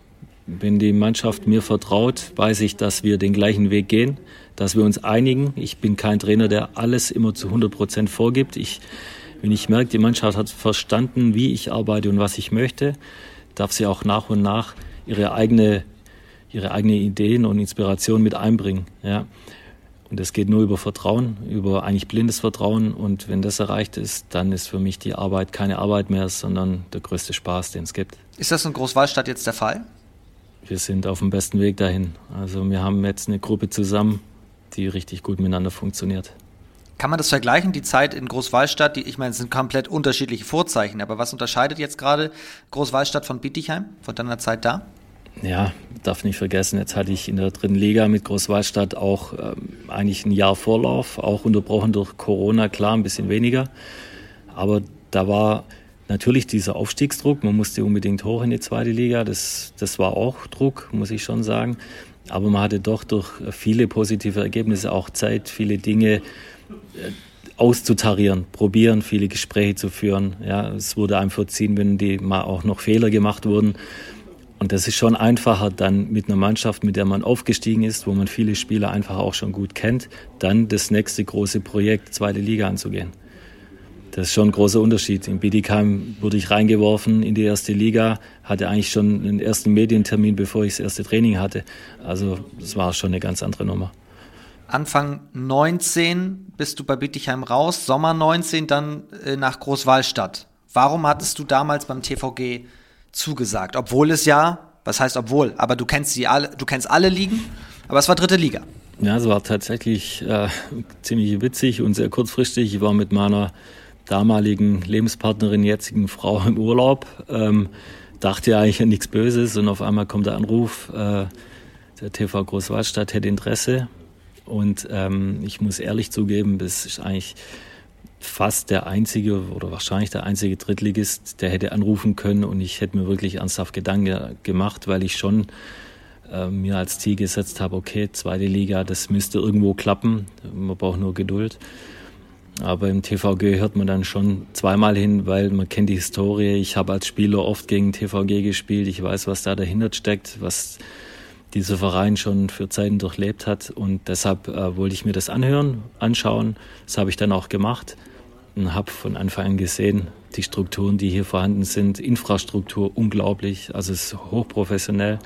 Wenn die Mannschaft mir vertraut, weiß ich, dass wir den gleichen Weg gehen, dass wir uns einigen. Ich bin kein Trainer, der alles immer zu 100 Prozent vorgibt. Ich, wenn ich merke, die Mannschaft hat verstanden, wie ich arbeite und was ich möchte, darf sie auch nach und nach ihre eigene, ihre eigene Ideen und Inspiration mit einbringen. Ja. Und das geht nur über Vertrauen, über eigentlich blindes Vertrauen. Und wenn das erreicht ist, dann ist für mich die Arbeit keine Arbeit mehr, sondern der größte Spaß, den es gibt. Ist das in Großwallstadt jetzt der Fall? Wir sind auf dem besten Weg dahin. Also wir haben jetzt eine Gruppe zusammen, die richtig gut miteinander funktioniert. Kann man das vergleichen, die Zeit in Großwallstadt, die, ich meine, es sind komplett unterschiedliche Vorzeichen, aber was unterscheidet jetzt gerade Großwallstadt von Bietigheim, von deiner Zeit da? Ja, darf nicht vergessen, jetzt hatte ich in der dritten Liga mit Großwallstadt auch ähm, eigentlich ein Jahr Vorlauf, auch unterbrochen durch Corona, klar, ein bisschen weniger. Aber da war natürlich dieser Aufstiegsdruck, man musste unbedingt hoch in die zweite Liga, das, das war auch Druck, muss ich schon sagen. Aber man hatte doch durch viele positive Ergebnisse auch Zeit, viele Dinge äh, auszutarieren, probieren, viele Gespräche zu führen. Ja, es wurde einem verziehen, wenn die mal auch noch Fehler gemacht wurden. Und das ist schon einfacher dann mit einer Mannschaft, mit der man aufgestiegen ist, wo man viele Spieler einfach auch schon gut kennt, dann das nächste große Projekt, zweite Liga anzugehen. Das ist schon ein großer Unterschied. In Bietigheim wurde ich reingeworfen in die erste Liga, hatte eigentlich schon einen ersten Medientermin, bevor ich das erste Training hatte. Also das war schon eine ganz andere Nummer. Anfang 19 bist du bei Bietigheim raus, Sommer 19 dann äh, nach Großwallstadt. Warum hattest du damals beim TVG zugesagt? Obwohl es ja, was heißt obwohl, aber du kennst sie alle, du kennst alle Ligen, aber es war dritte Liga. Ja, es war tatsächlich äh, ziemlich witzig und sehr kurzfristig. Ich war mit meiner damaligen Lebenspartnerin, jetzigen Frau im Urlaub, ähm, dachte ja eigentlich an nichts Böses und auf einmal kommt der Anruf, äh, der TV Großwaldstadt hätte Interesse und ähm, ich muss ehrlich zugeben, das ist eigentlich fast der einzige oder wahrscheinlich der einzige Drittligist, der hätte anrufen können und ich hätte mir wirklich ernsthaft Gedanken gemacht, weil ich schon äh, mir als Ziel gesetzt habe, okay, zweite Liga, das müsste irgendwo klappen, man braucht nur Geduld. Aber im TVG hört man dann schon zweimal hin, weil man kennt die Historie. Ich habe als Spieler oft gegen TVG gespielt. Ich weiß, was da dahinter steckt, was dieser Verein schon für Zeiten durchlebt hat. Und deshalb äh, wollte ich mir das anhören, anschauen. Das habe ich dann auch gemacht und habe von Anfang an gesehen, die Strukturen, die hier vorhanden sind, Infrastruktur unglaublich, also es ist hochprofessionell.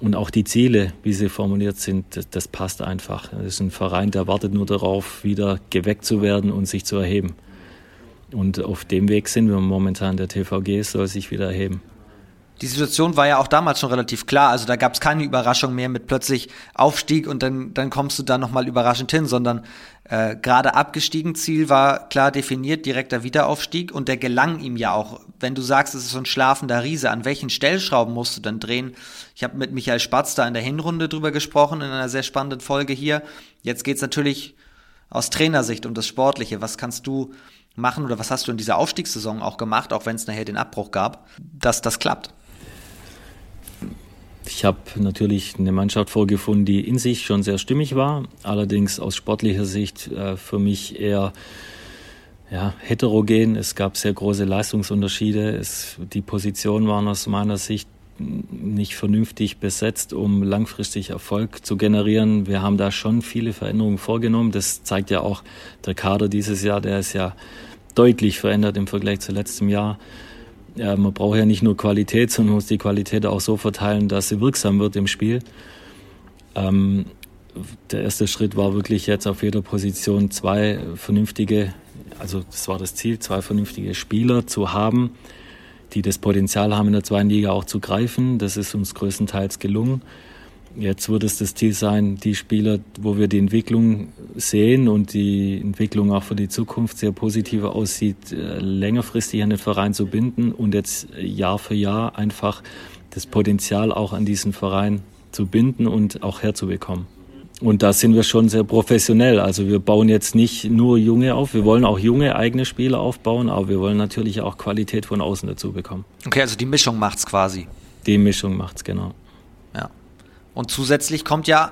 Und auch die Ziele, wie sie formuliert sind, das, das passt einfach. Es ist ein Verein, der wartet nur darauf, wieder geweckt zu werden und sich zu erheben. Und auf dem Weg sind wir momentan. Der TVG soll sich wieder erheben. Die Situation war ja auch damals schon relativ klar. Also da gab es keine Überraschung mehr mit plötzlich Aufstieg und dann, dann kommst du da nochmal überraschend hin, sondern äh, gerade abgestiegen. Ziel war klar definiert, direkter Wiederaufstieg und der gelang ihm ja auch. Wenn du sagst, es ist so ein schlafender Riese, an welchen Stellschrauben musst du dann drehen? Ich habe mit Michael Spatz da in der Hinrunde drüber gesprochen, in einer sehr spannenden Folge hier. Jetzt geht's natürlich aus Trainersicht um das Sportliche. Was kannst du machen oder was hast du in dieser Aufstiegssaison auch gemacht, auch wenn es nachher den Abbruch gab, dass das klappt? Ich habe natürlich eine Mannschaft vorgefunden, die in sich schon sehr stimmig war, allerdings aus sportlicher Sicht äh, für mich eher ja, heterogen. Es gab sehr große Leistungsunterschiede. Es, die Positionen waren aus meiner Sicht nicht vernünftig besetzt, um langfristig Erfolg zu generieren. Wir haben da schon viele Veränderungen vorgenommen. Das zeigt ja auch der Kader dieses Jahr, der ist ja deutlich verändert im Vergleich zu letztem Jahr ja, man braucht ja nicht nur Qualität, sondern muss die Qualität auch so verteilen, dass sie wirksam wird im Spiel. Ähm, der erste Schritt war wirklich jetzt auf jeder Position zwei vernünftige, also das war das Ziel, zwei vernünftige Spieler zu haben, die das Potenzial haben, in der zweiten Liga auch zu greifen. Das ist uns größtenteils gelungen. Jetzt wird es das Ziel sein, die Spieler, wo wir die Entwicklung sehen und die Entwicklung auch für die Zukunft sehr positiv aussieht, äh, längerfristig an den Verein zu binden und jetzt Jahr für Jahr einfach das Potenzial auch an diesen Verein zu binden und auch herzubekommen. Und da sind wir schon sehr professionell. Also wir bauen jetzt nicht nur junge auf, wir wollen auch junge eigene Spieler aufbauen, aber wir wollen natürlich auch Qualität von außen dazu bekommen. Okay, also die Mischung macht's quasi. Die Mischung macht's, genau. Und zusätzlich kommt ja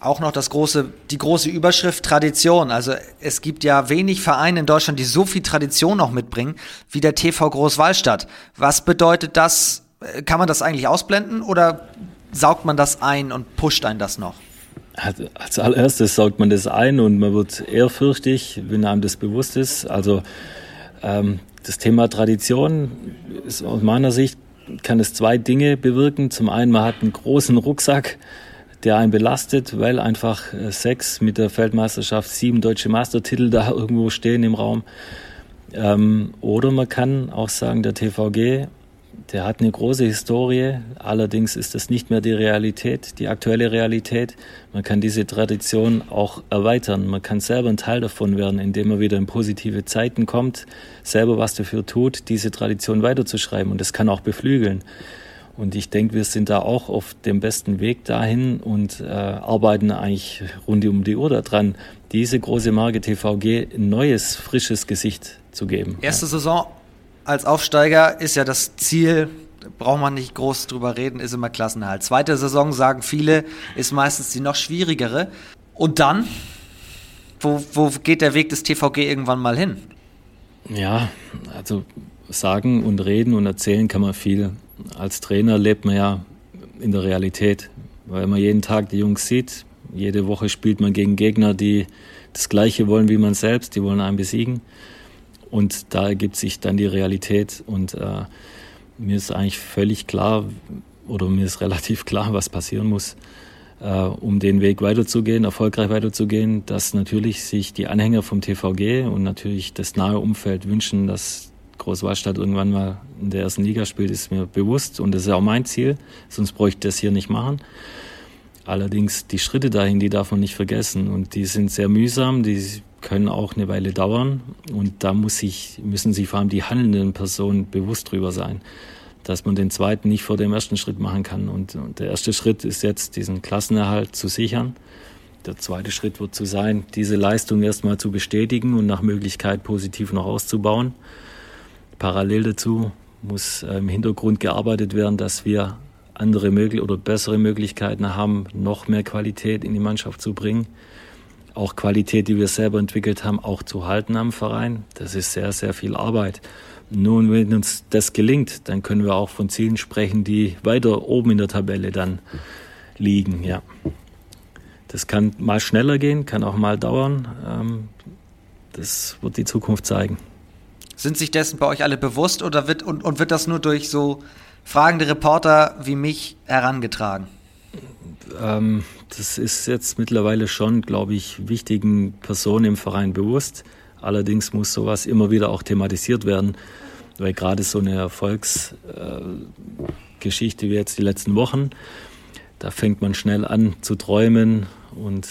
auch noch das große, die große Überschrift Tradition. Also es gibt ja wenig Vereine in Deutschland, die so viel Tradition noch mitbringen wie der TV Großwallstadt. Was bedeutet das? Kann man das eigentlich ausblenden oder saugt man das ein und pusht einen das noch? Als allererstes saugt man das ein und man wird ehrfürchtig, wenn einem das bewusst ist. Also ähm, das Thema Tradition ist aus meiner Sicht kann es zwei Dinge bewirken. Zum einen, man hat einen großen Rucksack, der einen belastet, weil einfach äh, sechs mit der Feldmeisterschaft, sieben deutsche Meistertitel da [laughs] irgendwo stehen im Raum. Ähm, oder man kann auch sagen, der TVG der hat eine große Historie, allerdings ist das nicht mehr die Realität, die aktuelle Realität. Man kann diese Tradition auch erweitern. Man kann selber ein Teil davon werden, indem man wieder in positive Zeiten kommt, selber was dafür tut, diese Tradition weiterzuschreiben. Und das kann auch beflügeln. Und ich denke, wir sind da auch auf dem besten Weg dahin und äh, arbeiten eigentlich rund um die Uhr daran, diese große Marke TVG ein neues, frisches Gesicht zu geben. Erste Saison als Aufsteiger ist ja das Ziel, braucht man nicht groß drüber reden, ist immer Klassenerhalt. Zweite Saison, sagen viele, ist meistens die noch schwierigere. Und dann, wo, wo geht der Weg des TVG irgendwann mal hin? Ja, also sagen und reden und erzählen kann man viel. Als Trainer lebt man ja in der Realität, weil man jeden Tag die Jungs sieht. Jede Woche spielt man gegen Gegner, die das Gleiche wollen wie man selbst, die wollen einen besiegen. Und da ergibt sich dann die Realität. Und äh, mir ist eigentlich völlig klar oder mir ist [laughs] relativ klar, was passieren muss, äh, um den Weg weiterzugehen, erfolgreich weiterzugehen, dass natürlich sich die Anhänger vom TVG und natürlich das nahe Umfeld wünschen, dass Großwallstadt irgendwann mal in der ersten Liga spielt, ist mir bewusst. Und das ist auch mein Ziel, sonst bräuchte ich das hier nicht machen. Allerdings die Schritte dahin, die darf man nicht vergessen. Und die sind sehr mühsam, die können auch eine Weile dauern und da muss sich, müssen sich vor allem die handelnden Personen bewusst drüber sein, dass man den zweiten nicht vor dem ersten Schritt machen kann. Und, und der erste Schritt ist jetzt, diesen Klassenerhalt zu sichern. Der zweite Schritt wird zu sein, diese Leistung erstmal zu bestätigen und nach Möglichkeit positiv noch auszubauen. Parallel dazu muss äh, im Hintergrund gearbeitet werden, dass wir andere oder bessere Möglichkeiten haben, noch mehr Qualität in die Mannschaft zu bringen auch Qualität, die wir selber entwickelt haben, auch zu halten am Verein. Das ist sehr, sehr viel Arbeit. Nun, wenn uns das gelingt, dann können wir auch von Zielen sprechen, die weiter oben in der Tabelle dann liegen. Ja. Das kann mal schneller gehen, kann auch mal dauern. Ähm, das wird die Zukunft zeigen. Sind sich dessen bei euch alle bewusst oder wird und, und wird das nur durch so fragende Reporter wie mich herangetragen? Ähm, das ist jetzt mittlerweile schon, glaube ich, wichtigen Personen im Verein bewusst. Allerdings muss sowas immer wieder auch thematisiert werden, weil gerade so eine Erfolgsgeschichte äh, wie jetzt die letzten Wochen, da fängt man schnell an zu träumen und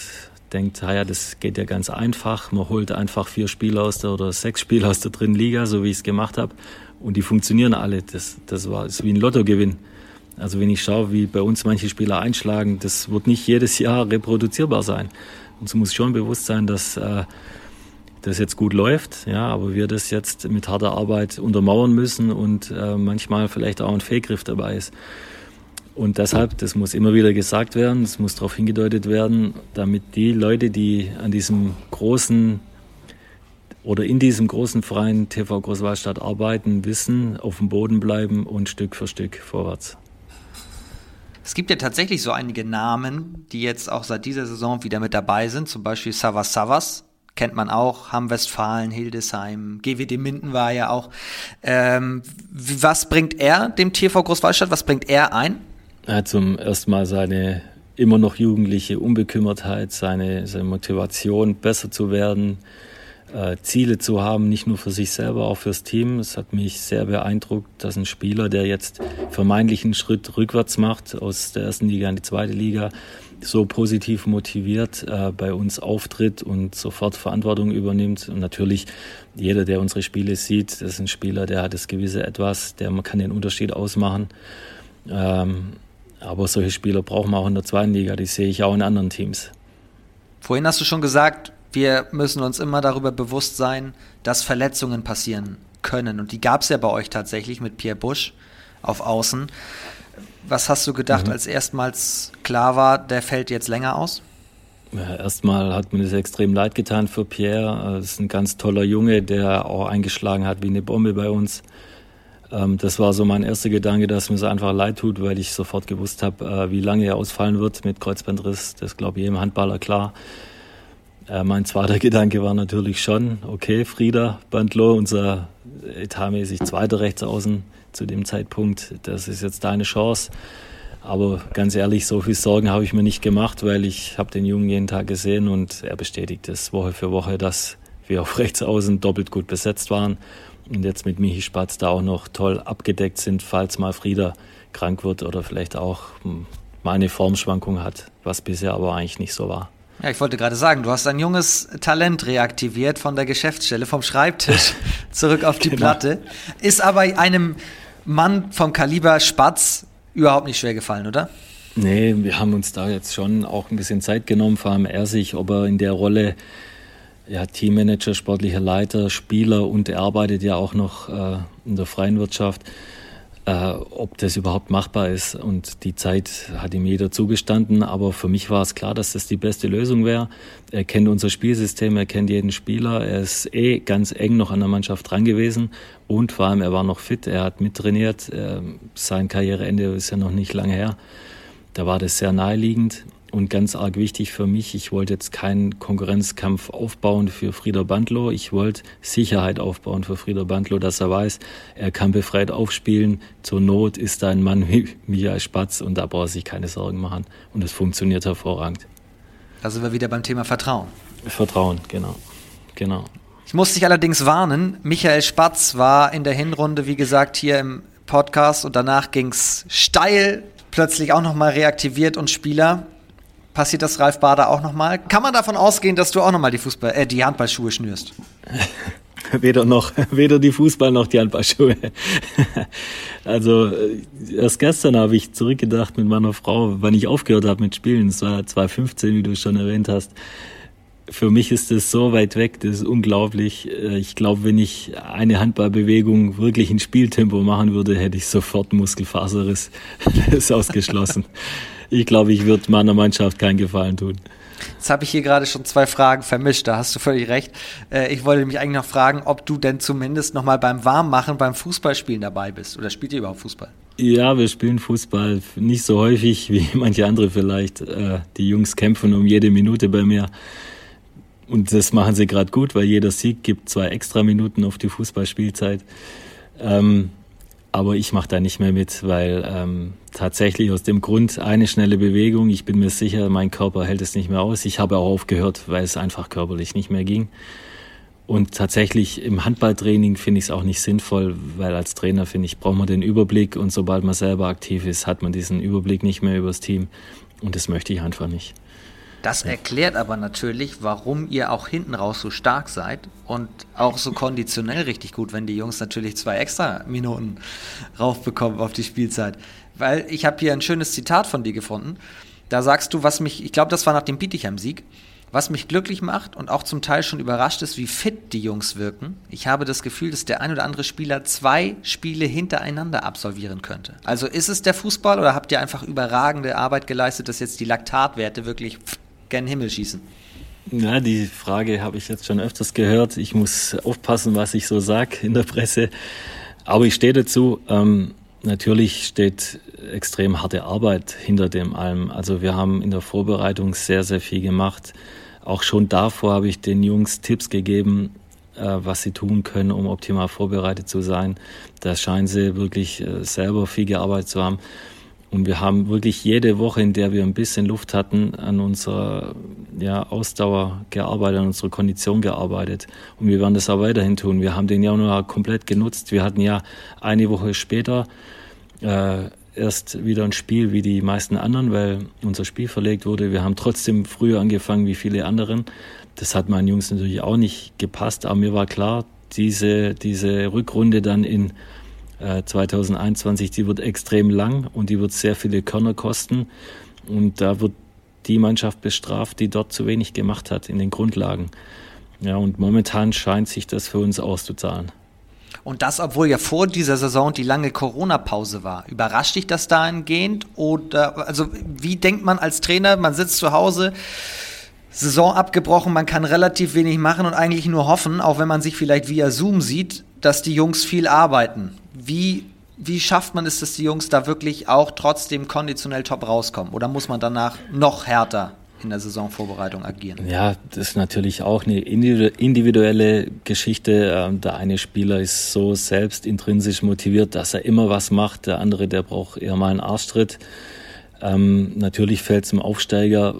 denkt, ja, das geht ja ganz einfach. Man holt einfach vier Spieler aus der oder sechs Spieler aus der dritten Liga, so wie ich es gemacht habe, und die funktionieren alle. Das, das war ist wie ein Lottogewinn. Also wenn ich schaue, wie bei uns manche Spieler einschlagen, das wird nicht jedes Jahr reproduzierbar sein. Uns muss schon bewusst sein, dass äh, das jetzt gut läuft, ja, aber wir das jetzt mit harter Arbeit untermauern müssen und äh, manchmal vielleicht auch ein Fehlgriff dabei ist. Und deshalb, das muss immer wieder gesagt werden, es muss darauf hingedeutet werden, damit die Leute, die an diesem großen oder in diesem großen Verein TV Großwallstadt arbeiten, wissen, auf dem Boden bleiben und Stück für Stück vorwärts. Es gibt ja tatsächlich so einige Namen, die jetzt auch seit dieser Saison wieder mit dabei sind. Zum Beispiel Savas Savas, kennt man auch, Hamm-Westfalen, Hildesheim, GWD Minden war ja auch. Ähm, was bringt er dem TV Großwallstadt, was bringt er ein? Er hat zum ersten Mal seine immer noch jugendliche Unbekümmertheit, seine, seine Motivation, besser zu werden, äh, Ziele zu haben, nicht nur für sich selber, auch fürs Team. Es hat mich sehr beeindruckt, dass ein Spieler, der jetzt vermeintlich einen Schritt rückwärts macht, aus der ersten Liga in die zweite Liga, so positiv motiviert äh, bei uns auftritt und sofort Verantwortung übernimmt. Und natürlich jeder, der unsere Spiele sieht, das ist ein Spieler, der hat das gewisse Etwas, der man kann den Unterschied ausmachen. Ähm, aber solche Spieler brauchen wir auch in der zweiten Liga, die sehe ich auch in anderen Teams. Vorhin hast du schon gesagt, wir müssen uns immer darüber bewusst sein, dass Verletzungen passieren können. Und die gab es ja bei euch tatsächlich mit Pierre Busch auf Außen. Was hast du gedacht, mhm. als erstmals klar war, der fällt jetzt länger aus? Ja, erstmal hat mir das extrem leid getan für Pierre. Das ist ein ganz toller Junge, der auch eingeschlagen hat wie eine Bombe bei uns. Ähm, das war so mein erster Gedanke, dass mir es einfach leid tut, weil ich sofort gewusst habe, äh, wie lange er ausfallen wird mit Kreuzbandriss. Das glaube ich jedem Handballer klar. Äh, mein zweiter Gedanke war natürlich schon, okay, Frieda Bandlo, unser etatmäßig zweiter Rechtsaußen zu dem Zeitpunkt. Das ist jetzt deine Chance. Aber ganz ehrlich, so viel Sorgen habe ich mir nicht gemacht, weil ich habe den Jungen jeden Tag gesehen und er bestätigt es Woche für Woche, dass wir auf [laughs] Rechtsaußen doppelt gut besetzt waren und jetzt mit Michi Spatz da auch noch toll abgedeckt sind, falls mal Frieder krank wird oder vielleicht auch mal eine Formschwankung hat, was bisher aber eigentlich nicht so war. Ja, ich wollte gerade sagen, du hast ein junges Talent reaktiviert von der Geschäftsstelle, vom Schreibtisch [laughs] zurück auf die genau. Platte. Ist aber einem Mann vom Kaliber Spatz überhaupt nicht schwer gefallen, oder? Nee, wir haben uns da jetzt schon auch ein bisschen Zeit genommen, vor allem er sich, ob er in der Rolle ja, Teammanager, sportlicher Leiter, Spieler und er arbeitet ja auch noch äh, in der freien Wirtschaft, äh, ob das überhaupt machbar ist. Und die Zeit hat ihm jeder zugestanden, aber für mich war es klar, dass das die beste Lösung wäre. Er kennt unser Spielsystem, er kennt jeden Spieler, er ist eh ganz eng noch an der Mannschaft dran gewesen und vor allem er war noch fit, er hat mittrainiert. Äh, sein Karriereende ist ja noch nicht lange her. Da war das sehr naheliegend. Und ganz arg wichtig für mich, ich wollte jetzt keinen Konkurrenzkampf aufbauen für Frieder Bandlo. Ich wollte Sicherheit aufbauen für Frieder Bandlo, dass er weiß, er kann befreit aufspielen. Zur Not ist da ein Mann wie [laughs] Michael Spatz und da braucht er sich keine Sorgen machen. Und es funktioniert hervorragend. Da sind wir wieder beim Thema Vertrauen. Vertrauen, genau. genau. Ich muss dich allerdings warnen, Michael Spatz war in der Hinrunde, wie gesagt, hier im Podcast und danach ging es steil, plötzlich auch nochmal reaktiviert und Spieler. Passiert das Ralf Bader auch nochmal? Kann man davon ausgehen, dass du auch nochmal die, Fußball, äh, die Handballschuhe schnürst? [laughs] weder noch, [laughs] weder die Fußball noch die Handballschuhe. [laughs] also äh, erst gestern habe ich zurückgedacht mit meiner Frau, wann ich aufgehört habe mit Spielen. Es war 2015, wie du schon erwähnt hast. Für mich ist das so weit weg, das ist unglaublich. Äh, ich glaube, wenn ich eine Handballbewegung wirklich in Spieltempo machen würde, hätte ich sofort Muskelfaserriss. das ist ausgeschlossen ich glaube, ich würde meiner Mannschaft keinen Gefallen tun. Jetzt habe ich hier gerade schon zwei Fragen vermischt, da hast du völlig recht. Äh, ich wollte mich eigentlich noch fragen, ob du denn zumindest nochmal beim Warmmachen, beim Fußballspielen dabei bist. Oder spielt ihr überhaupt Fußball? Ja, wir spielen Fußball nicht so häufig wie [laughs] manche andere vielleicht. Äh, die Jungs kämpfen um jede Minute bei mir. Und das machen sie gerade gut, weil jeder Sieg gibt zwei extra Minuten auf die Fußballspielzeit. Ähm, aber ich mache da nicht mehr mit, weil ähm, tatsächlich aus dem Grund eine schnelle Bewegung, ich bin mir sicher, mein Körper hält es nicht mehr aus. Ich habe auch aufgehört, weil es einfach körperlich nicht mehr ging. Und tatsächlich im Handballtraining finde ich es auch nicht sinnvoll, weil als Trainer finde ich, braucht man den Überblick und sobald man selber aktiv ist, hat man diesen Überblick nicht mehr übers Team. Und das möchte ich einfach nicht. Das erklärt aber natürlich, warum ihr auch hinten raus so stark seid und auch so konditionell richtig gut, wenn die Jungs natürlich zwei extra Minuten raufbekommen auf die Spielzeit. Weil ich habe hier ein schönes Zitat von dir gefunden. Da sagst du, was mich, ich glaube, das war nach dem Bietigheim-Sieg, was mich glücklich macht und auch zum Teil schon überrascht ist, wie fit die Jungs wirken. Ich habe das Gefühl, dass der ein oder andere Spieler zwei Spiele hintereinander absolvieren könnte. Also ist es der Fußball oder habt ihr einfach überragende Arbeit geleistet, dass jetzt die Laktatwerte wirklich gen Himmel schießen? Ja, die Frage habe ich jetzt schon öfters gehört. Ich muss aufpassen, was ich so sage in der Presse. Aber ich stehe dazu. Ähm, natürlich steht extrem harte Arbeit hinter dem allem. Also wir haben in der Vorbereitung sehr, sehr viel gemacht. Auch schon davor habe ich den Jungs Tipps gegeben, äh, was sie tun können, um optimal vorbereitet zu sein. Da scheinen sie wirklich äh, selber viel gearbeitet zu haben. Und wir haben wirklich jede Woche, in der wir ein bisschen Luft hatten, an unserer ja, Ausdauer gearbeitet, an unserer Kondition gearbeitet. Und wir werden das auch weiterhin tun. Wir haben den Januar komplett genutzt. Wir hatten ja eine Woche später äh, erst wieder ein Spiel wie die meisten anderen, weil unser Spiel verlegt wurde. Wir haben trotzdem früher angefangen wie viele anderen. Das hat meinen Jungs natürlich auch nicht gepasst, aber mir war klar, diese, diese Rückrunde dann in 2021, äh, die wird extrem lang und die wird sehr viele Körner kosten. Und da wird die Mannschaft bestraft, die dort zu wenig gemacht hat in den Grundlagen. Ja, und momentan scheint sich das für uns auszuzahlen. Und das, obwohl ja vor dieser Saison die lange Corona-Pause war. Überrascht dich das dahingehend? Oder, also, wie denkt man als Trainer, man sitzt zu Hause, Saison abgebrochen, man kann relativ wenig machen und eigentlich nur hoffen, auch wenn man sich vielleicht via Zoom sieht, dass die Jungs viel arbeiten. Wie, wie schafft man es, dass die Jungs da wirklich auch trotzdem konditionell top rauskommen? Oder muss man danach noch härter in der Saisonvorbereitung agieren? Ja, das ist natürlich auch eine individuelle Geschichte. Ähm, der eine Spieler ist so selbst intrinsisch motiviert, dass er immer was macht. Der andere, der braucht eher mal einen Arschtritt. Ähm, natürlich fällt es dem Aufsteiger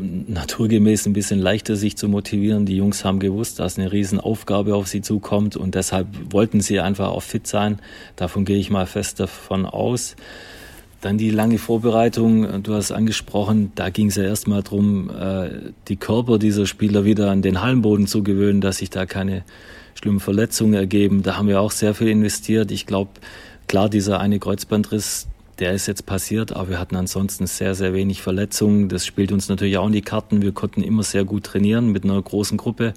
naturgemäß ein bisschen leichter, sich zu motivieren. Die Jungs haben gewusst, dass eine Riesenaufgabe auf sie zukommt und deshalb wollten sie einfach auch fit sein. Davon gehe ich mal fest davon aus. Dann die lange Vorbereitung, du hast angesprochen, da ging es ja erstmal darum, äh, die Körper dieser Spieler wieder an den Hallenboden zu gewöhnen, dass sich da keine schlimmen Verletzungen ergeben. Da haben wir auch sehr viel investiert. Ich glaube, klar, dieser eine Kreuzbandriss, der ist jetzt passiert, aber wir hatten ansonsten sehr, sehr wenig Verletzungen. Das spielt uns natürlich auch in die Karten. Wir konnten immer sehr gut trainieren mit einer großen Gruppe.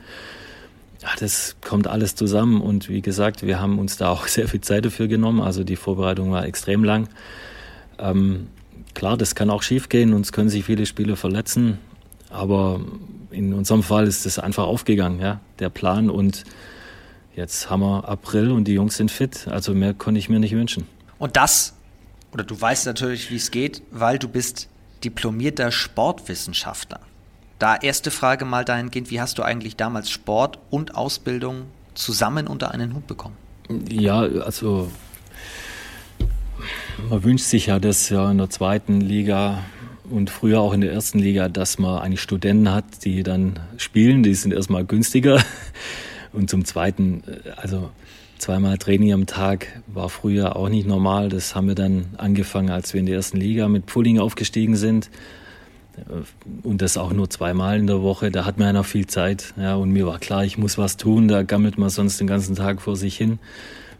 Ja, das kommt alles zusammen und wie gesagt, wir haben uns da auch [laughs] sehr viel Zeit dafür genommen. Also die Vorbereitung war extrem lang. Ähm, klar, das kann auch schiefgehen und es können sich viele Spieler verletzen, aber in unserem Fall ist es einfach aufgegangen, ja, der Plan und jetzt haben wir April und die Jungs sind fit, also mehr konnte ich mir nicht wünschen. Und das oder du weißt natürlich, wie es geht, weil du bist diplomierter Sportwissenschaftler. Da erste Frage mal dahingehend, wie hast du eigentlich damals Sport und Ausbildung zusammen unter einen Hut bekommen? Ja, also man wünscht sich ja das ja in der zweiten Liga und früher auch in der ersten Liga, dass man eigentlich Studenten hat, die dann spielen. Die sind erstmal günstiger. Und zum Zweiten, also zweimal Training am Tag war früher auch nicht normal. Das haben wir dann angefangen, als wir in der ersten Liga mit Pulling aufgestiegen sind. Und das auch nur zweimal in der Woche. Da hat man ja noch viel Zeit. Ja, und mir war klar, ich muss was tun. Da gammelt man sonst den ganzen Tag vor sich hin.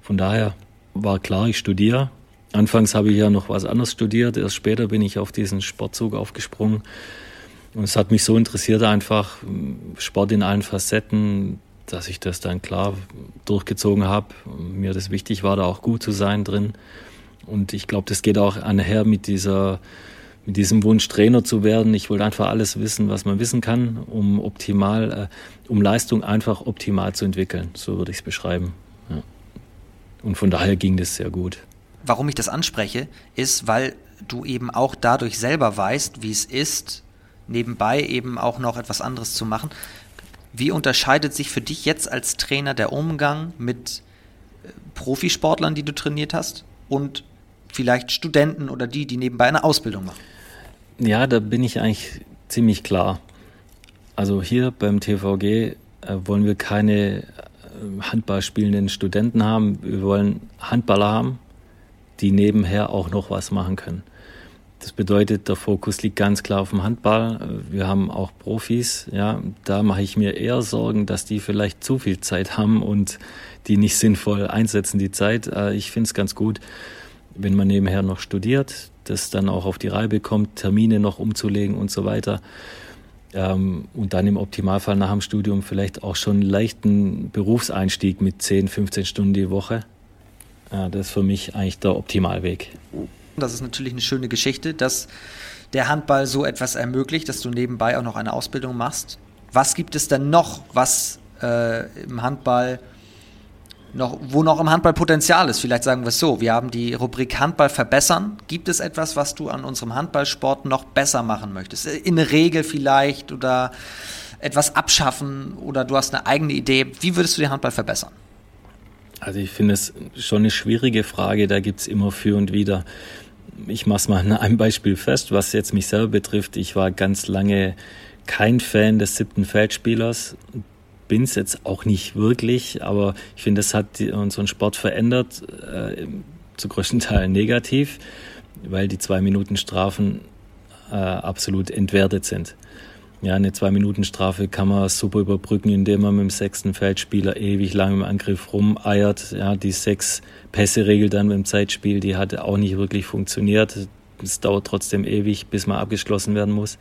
Von daher war klar, ich studiere. Anfangs habe ich ja noch was anderes studiert. Erst später bin ich auf diesen Sportzug aufgesprungen. Und es hat mich so interessiert einfach, Sport in allen Facetten, dass ich das dann klar durchgezogen habe. Mir das wichtig war, da auch gut zu sein drin. Und ich glaube, das geht auch einher mit dieser, mit diesem Wunsch, Trainer zu werden. Ich wollte einfach alles wissen, was man wissen kann, um optimal, äh, um Leistung einfach optimal zu entwickeln. So würde ich es beschreiben. Ja. Und von daher ging das sehr gut. Warum ich das anspreche, ist, weil du eben auch dadurch selber weißt, wie es ist, nebenbei eben auch noch etwas anderes zu machen. Wie unterscheidet sich für dich jetzt als Trainer der Umgang mit äh, Profisportlern, die du trainiert hast, und vielleicht Studenten oder die, die nebenbei eine Ausbildung machen? Ja, da bin ich eigentlich ziemlich klar. Also hier beim TVG äh, wollen wir keine äh, Handball spielenden Studenten haben. Wir wollen Handballer haben, die nebenher auch noch was machen können. Das bedeutet, der Fokus liegt ganz klar auf dem Handball. Wir haben auch Profis, ja, da mache ich mir eher Sorgen, dass die vielleicht zu viel Zeit haben und die nicht sinnvoll einsetzen, die Zeit. Äh, ich finde es ganz gut, wenn man nebenher noch studiert, das dann auch auf die Reihe bekommt, Termine noch umzulegen und so weiter. Ähm, und dann im Optimalfall nach dem Studium vielleicht auch schon einen leichten Berufseinstieg mit 10, 15 Stunden die Woche. Das ist für mich eigentlich der Optimalweg. Das ist natürlich eine schöne Geschichte, dass der Handball so etwas ermöglicht, dass du nebenbei auch noch eine Ausbildung machst. Was gibt es denn noch, was äh, im Handball noch, wo noch im Handball Potenzial ist? Vielleicht sagen wir es so. Wir haben die Rubrik Handball verbessern. Gibt es etwas, was du an unserem Handballsport noch besser machen möchtest? In der Regel vielleicht oder etwas abschaffen oder du hast eine eigene Idee. Wie würdest du den Handball verbessern? Also ich finde es schon eine schwierige Frage, da gibt es immer für und wieder ich mache es mal an einem Beispiel fest, was jetzt mich selber betrifft. Ich war ganz lange kein Fan des siebten Feldspielers, bin es jetzt auch nicht wirklich, aber ich finde, das hat unseren Sport verändert, äh, zu größten Teilen negativ, weil die zwei Minuten Strafen äh, absolut entwertet sind. Ja, eine Zwei-Minuten-Strafe kann man super überbrücken, indem man mit dem sechsten Feldspieler ewig lang im Angriff rumeiert. Ja, die sechs Pässe-Regel dann beim Zeitspiel, die hatte auch nicht wirklich funktioniert. Es dauert trotzdem ewig, bis man abgeschlossen werden muss.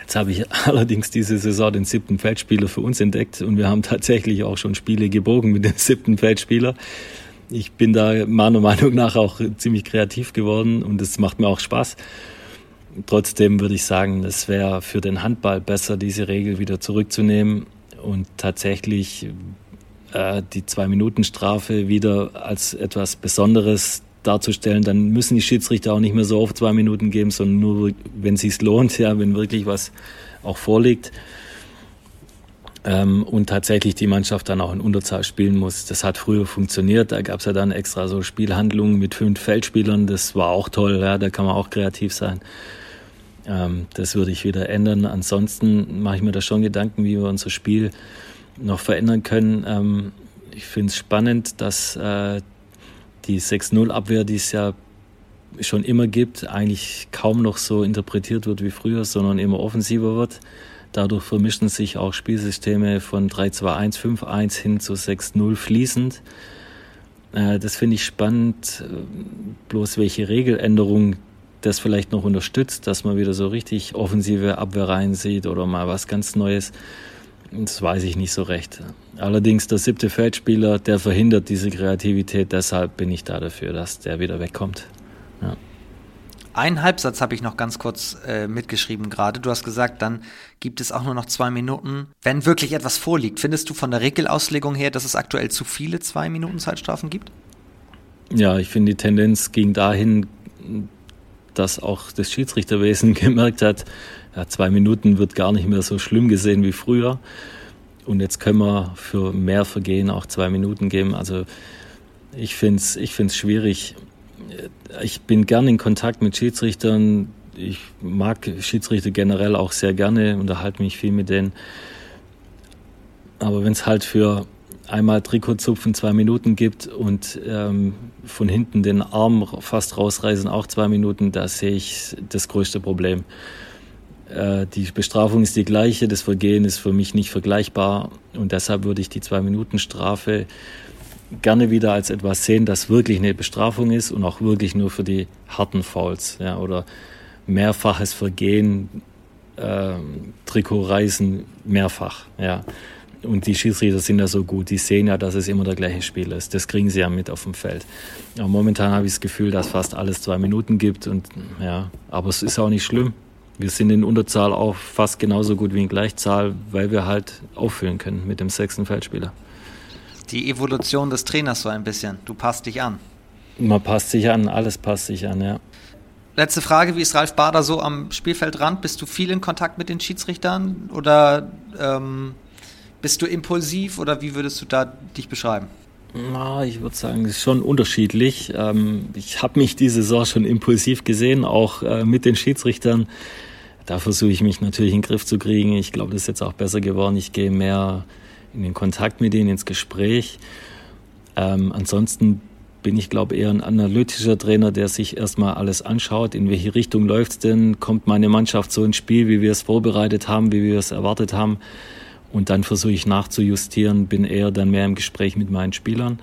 Jetzt habe ich [laughs] allerdings diese Saison den siebten Feldspieler für uns entdeckt und wir haben tatsächlich auch schon Spiele gebogen mit dem siebten Feldspieler. Ich bin da meiner Meinung nach auch ziemlich kreativ geworden und es macht mir auch Spaß. Trotzdem würde ich sagen, es wäre für den Handball besser, diese Regel wieder zurückzunehmen und tatsächlich äh, die Zwei-Minuten-Strafe wieder als etwas Besonderes darzustellen, dann müssen die Schiedsrichter auch nicht mehr so oft zwei Minuten geben, sondern nur, wenn es sich lohnt, ja, wenn wirklich was auch vorliegt. Ähm, und tatsächlich die Mannschaft dann auch in Unterzahl spielen muss. Das hat früher funktioniert. Da gab es ja dann extra so Spielhandlungen mit fünf Feldspielern. Das war auch toll. Ja, da kann man auch kreativ sein. Ähm, das würde ich wieder ändern. Ansonsten mache ich mir da schon Gedanken, wie wir unser Spiel noch verändern können. Ähm, ich finde es spannend, dass äh, die 6-0-Abwehr, die es ja schon immer gibt, eigentlich kaum noch so interpretiert wird wie früher, sondern immer offensiver wird. Dadurch vermischen sich auch Spielsysteme von 3-2-1, 5-1 hin zu 6-0 fließend. Äh, das finde ich spannend. Äh, bloß welche Regeländerung das vielleicht noch unterstützt, dass man wieder so richtig offensive Abwehr sieht oder mal was ganz Neues. Das weiß ich nicht so recht. Allerdings der siebte Feldspieler, der verhindert diese Kreativität. Deshalb bin ich da dafür, dass der wieder wegkommt. Ja. Einen Halbsatz habe ich noch ganz kurz äh, mitgeschrieben gerade. Du hast gesagt, dann gibt es auch nur noch zwei Minuten, wenn wirklich etwas vorliegt. Findest du von der Regelauslegung her, dass es aktuell zu viele zwei Minuten Zeitstrafen gibt? Ja, ich finde die Tendenz ging dahin, dass auch das Schiedsrichterwesen [laughs] gemerkt hat, ja, zwei Minuten wird gar nicht mehr so schlimm gesehen wie früher. Und jetzt können wir für mehr Vergehen auch zwei Minuten geben. Also ich finde es ich find's schwierig. Ich bin gern in Kontakt mit Schiedsrichtern. Ich mag Schiedsrichter generell auch sehr gerne, unterhalte mich viel mit denen. Aber wenn es halt für einmal Trikotzupfen zwei Minuten gibt und ähm, von hinten den Arm fast rausreißen auch zwei Minuten, da sehe ich das größte Problem. Äh, die Bestrafung ist die gleiche, das Vergehen ist für mich nicht vergleichbar und deshalb würde ich die Zwei-Minuten-Strafe gerne wieder als etwas sehen, das wirklich eine Bestrafung ist und auch wirklich nur für die harten Fouls ja, oder mehrfaches Vergehen, äh, Trikotreißen mehrfach. Ja. Und die Schiedsrichter sind ja so gut, die sehen ja, dass es immer der gleiche Spieler ist. Das kriegen sie ja mit auf dem Feld. Aber momentan habe ich das Gefühl, dass fast alles zwei Minuten gibt und ja, aber es ist auch nicht schlimm. Wir sind in Unterzahl auch fast genauso gut wie in Gleichzahl, weil wir halt auffüllen können mit dem sechsten Feldspieler. Die Evolution des Trainers so ein bisschen. Du passt dich an. Man passt sich an, alles passt sich an, ja. Letzte Frage, wie ist Ralf Bader so am Spielfeldrand? Bist du viel in Kontakt mit den Schiedsrichtern oder ähm, bist du impulsiv oder wie würdest du da dich beschreiben? Na, ich würde sagen, es ist schon unterschiedlich. Ähm, ich habe mich diese Saison schon impulsiv gesehen, auch äh, mit den Schiedsrichtern. Da versuche ich mich natürlich in den Griff zu kriegen. Ich glaube, das ist jetzt auch besser geworden. Ich gehe mehr in den Kontakt mit ihnen, ins Gespräch. Ähm, ansonsten bin ich, glaube eher ein analytischer Trainer, der sich erstmal alles anschaut. In welche Richtung läuft es denn? Kommt meine Mannschaft so ins Spiel, wie wir es vorbereitet haben, wie wir es erwartet haben? Und dann versuche ich nachzujustieren, bin eher dann mehr im Gespräch mit meinen Spielern.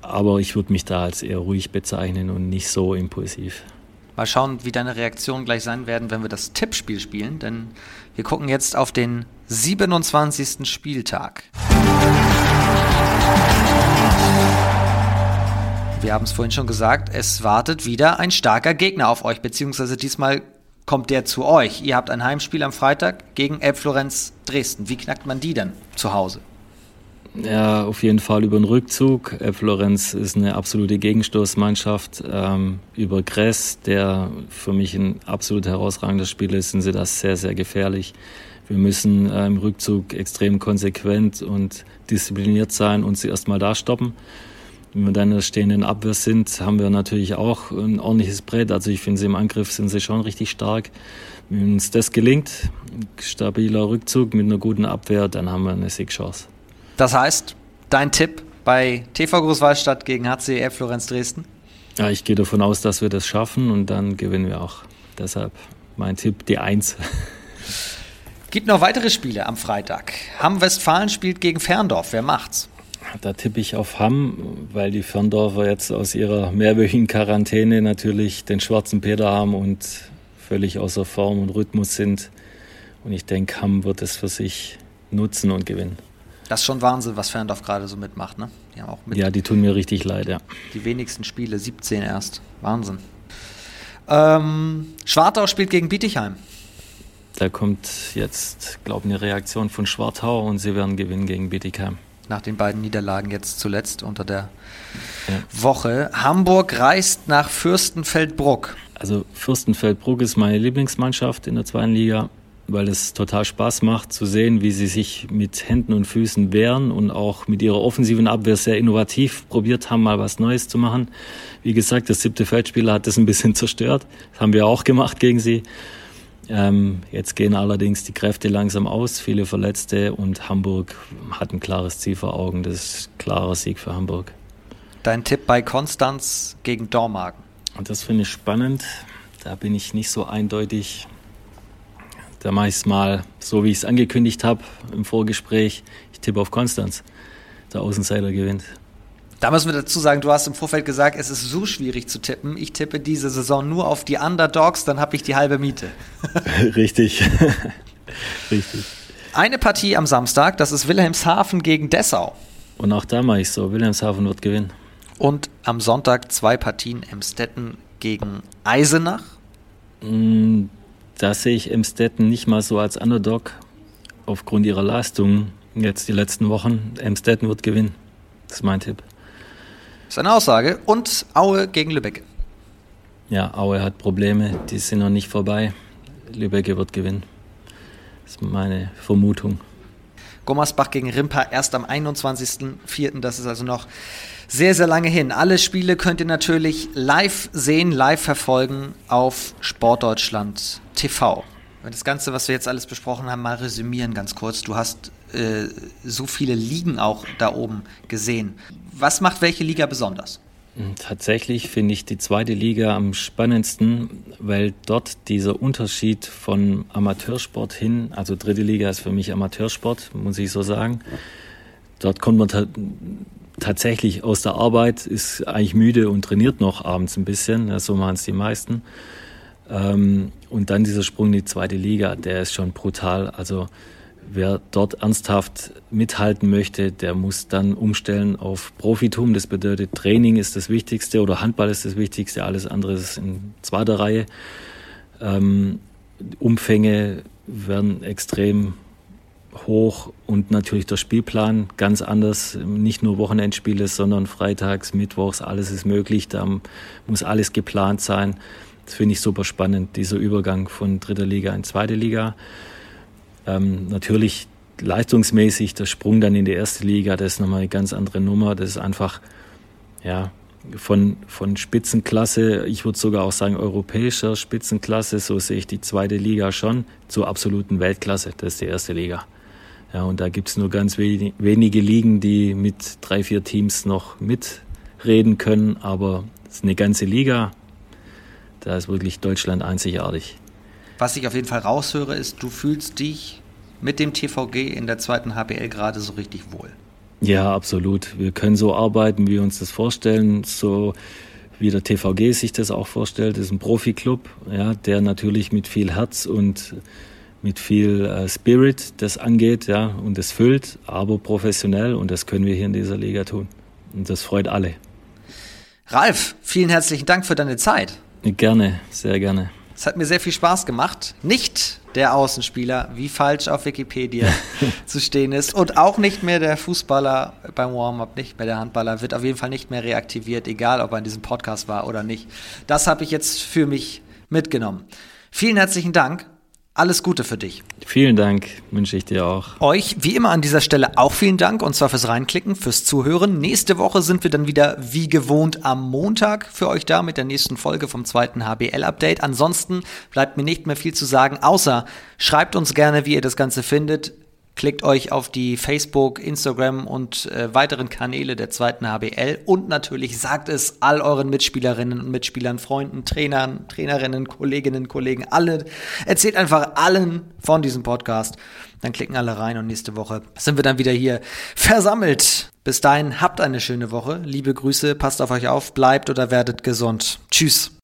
Aber ich würde mich da als eher ruhig bezeichnen und nicht so impulsiv. Mal schauen, wie deine Reaktionen gleich sein werden, wenn wir das Tippspiel spielen, denn wir gucken jetzt auf den 27. Spieltag. Wir haben es vorhin schon gesagt, es wartet wieder ein starker Gegner auf euch, beziehungsweise diesmal kommt der zu euch. Ihr habt ein Heimspiel am Freitag gegen Elb Florenz Dresden. Wie knackt man die denn zu Hause? Ja, auf jeden Fall über den Rückzug. Florenz ist eine absolute Gegenstoßmannschaft. Ähm, über Gress, der für mich ein absolut herausragender Spieler ist, sind sie das sehr, sehr gefährlich. Wir müssen äh, im Rückzug extrem konsequent und diszipliniert sein und sie erstmal da stoppen. Wenn wir dann in der stehenden Abwehr sind, haben wir natürlich auch ein ordentliches Brett. Also ich finde, sie im Angriff sind sie schon richtig stark. Wenn uns das gelingt, stabiler Rückzug mit einer guten Abwehr, dann haben wir eine Siegchance. Das heißt, dein Tipp bei TV Großwallstadt gegen HCR Florenz Dresden? Ja, ich gehe davon aus, dass wir das schaffen und dann gewinnen wir auch. Deshalb mein Tipp, die Eins. Gibt noch weitere Spiele am Freitag. Hamm Westfalen spielt gegen Ferndorf. Wer macht's? Da tippe ich auf Hamm, weil die Ferndorfer jetzt aus ihrer mehrwöchigen Quarantäne natürlich den schwarzen Peter haben und völlig außer Form und Rhythmus sind. Und ich denke, Hamm wird es für sich nutzen und gewinnen. Das ist schon Wahnsinn, was Ferndorf gerade so mitmacht, ne? Die mit ja, die tun mir richtig leid, ja. Die wenigsten Spiele, 17 erst. Wahnsinn. Ähm, Schwartau spielt gegen Bietigheim. Da kommt jetzt, glaube ich, eine Reaktion von Schwartau und sie werden gewinnen gegen Bietigheim. Nach den beiden Niederlagen jetzt zuletzt unter der ja. Woche. Hamburg reist nach Fürstenfeldbruck. Also Fürstenfeldbruck ist meine Lieblingsmannschaft in der zweiten Liga, weil es total Spaß macht zu sehen, wie sie sich mit Händen und Füßen wehren und auch mit ihrer offensiven Abwehr sehr innovativ probiert haben, mal was Neues zu machen. Wie gesagt, der siebte Feldspieler hat das ein bisschen [laughs] zerstört. Das haben wir auch gemacht gegen sie. Ähm, jetzt gehen allerdings die Kräfte langsam aus, viele Verletzte und Hamburg hat ein klares Ziel vor Augen. Das ist ein klarer Sieg für Hamburg. Dein Tipp bei Konstanz gegen Dormagen? Und das finde ich spannend. Da bin ich nicht so eindeutig. Da mache ich es mal so, wie ich es angekündigt habe im Vorgespräch. Ich tippe auf Konstanz. Der Außenseiter gewinnt. Da müssen wir dazu sagen, du hast im Vorfeld gesagt, es ist so schwierig zu tippen. Ich tippe diese Saison nur auf die Underdogs, dann habe ich die halbe Miete. [laughs] Richtig. [laughs] Richtig. Eine Partie am Samstag, das ist Wilhelmshaven gegen Dessau. Und auch da mache ich so. Wilhelmshaven wird gewinnen. Und am Sonntag zwei Partien Emstetten gegen Eisenach. Mm, da sehe ich Emstetten nicht mal so als Underdog aufgrund ihrer Leistung jetzt die letzten Wochen. Emstetten wird gewinnen. Das ist mein Tipp. Das ist eine Aussage. Und Aue gegen Lübeck. Ja, Aue hat Probleme, die sind noch nicht vorbei. Lübeck wird gewinnen. Das ist meine Vermutung. Gommersbach gegen Rimper erst am 21.04. Das ist also noch sehr, sehr lange hin. Alle Spiele könnt ihr natürlich live sehen, live verfolgen auf Sportdeutschland TV. Das Ganze, was wir jetzt alles besprochen haben, mal resümieren ganz kurz. Du hast äh, so viele Ligen auch da oben gesehen. Was macht welche Liga besonders? Tatsächlich finde ich die zweite Liga am spannendsten, weil dort dieser Unterschied von Amateursport hin, also dritte Liga ist für mich Amateursport, muss ich so sagen. Dort kommt man ta tatsächlich aus der Arbeit, ist eigentlich müde und trainiert noch abends ein bisschen, ja, so machen es die meisten. Ähm, und dann dieser Sprung in die zweite Liga, der ist schon brutal. Also wer dort ernsthaft mithalten möchte, der muss dann umstellen auf Profitum. Das bedeutet, Training ist das Wichtigste oder Handball ist das Wichtigste, alles andere ist in zweiter Reihe. Ähm, Umfänge werden extrem hoch und natürlich der Spielplan ganz anders. Nicht nur Wochenendspiele, sondern freitags, mittwochs, alles ist möglich. Da muss alles geplant sein. Das finde ich super spannend, dieser Übergang von dritter Liga in zweite Liga. Ähm, natürlich leistungsmäßig der Sprung dann in die erste Liga, das ist nochmal eine ganz andere Nummer. Das ist einfach, ja, von, von Spitzenklasse, ich würde sogar auch sagen europäischer Spitzenklasse, so sehe ich die zweite Liga schon, zur absoluten Weltklasse, das ist die erste Liga. Ja, und da gibt es nur ganz wenig, wenige Ligen, die mit drei, vier Teams noch mitreden können, aber es ist eine ganze Liga, da ist wirklich Deutschland einzigartig. Was ich auf jeden Fall raushöre, ist, du fühlst dich mit dem TVG in der zweiten HBL gerade so richtig wohl. Ja, absolut. Wir können so arbeiten, wie wir uns das vorstellen, so wie der TVG sich das auch vorstellt. Das ist ein Profiklub, ja, der natürlich mit viel Herz und mit viel äh, Spirit das angeht, ja, und das füllt, aber professionell und das können wir hier in dieser Liga tun. Und das freut alle. Ralf, vielen herzlichen Dank für deine Zeit. Gerne, sehr gerne. Es hat mir sehr viel Spaß gemacht. Nicht der Außenspieler, wie falsch auf Wikipedia [laughs] zu stehen ist. Und auch nicht mehr der Fußballer beim Warm-up, nicht mehr der Handballer, wird auf jeden Fall nicht mehr reaktiviert, egal ob er in diesem Podcast war oder nicht. Das habe ich jetzt für mich mitgenommen. Vielen herzlichen Dank alles Gute für dich. Vielen Dank, wünsche ich dir auch. Euch, wie immer an dieser Stelle, auch vielen Dank und zwar fürs Reinklicken, fürs Zuhören. Nächste Woche sind wir dann wieder wie gewohnt am Montag für euch da mit der nächsten Folge vom zweiten HBL-Update. Ansonsten bleibt mir nicht mehr viel zu sagen, außer schreibt uns gerne, wie ihr das Ganze findet. Klickt euch auf die Facebook, Instagram und äh, weiteren Kanäle der zweiten HBL und natürlich sagt es all euren Mitspielerinnen und Mitspielern, Freunden, Trainern, Trainerinnen, Kolleginnen, Kollegen, alle. Erzählt einfach allen von diesem Podcast. Dann klicken alle rein und nächste Woche sind wir dann wieder hier versammelt. Bis dahin habt eine schöne Woche. Liebe Grüße, passt auf euch auf, bleibt oder werdet gesund. Tschüss.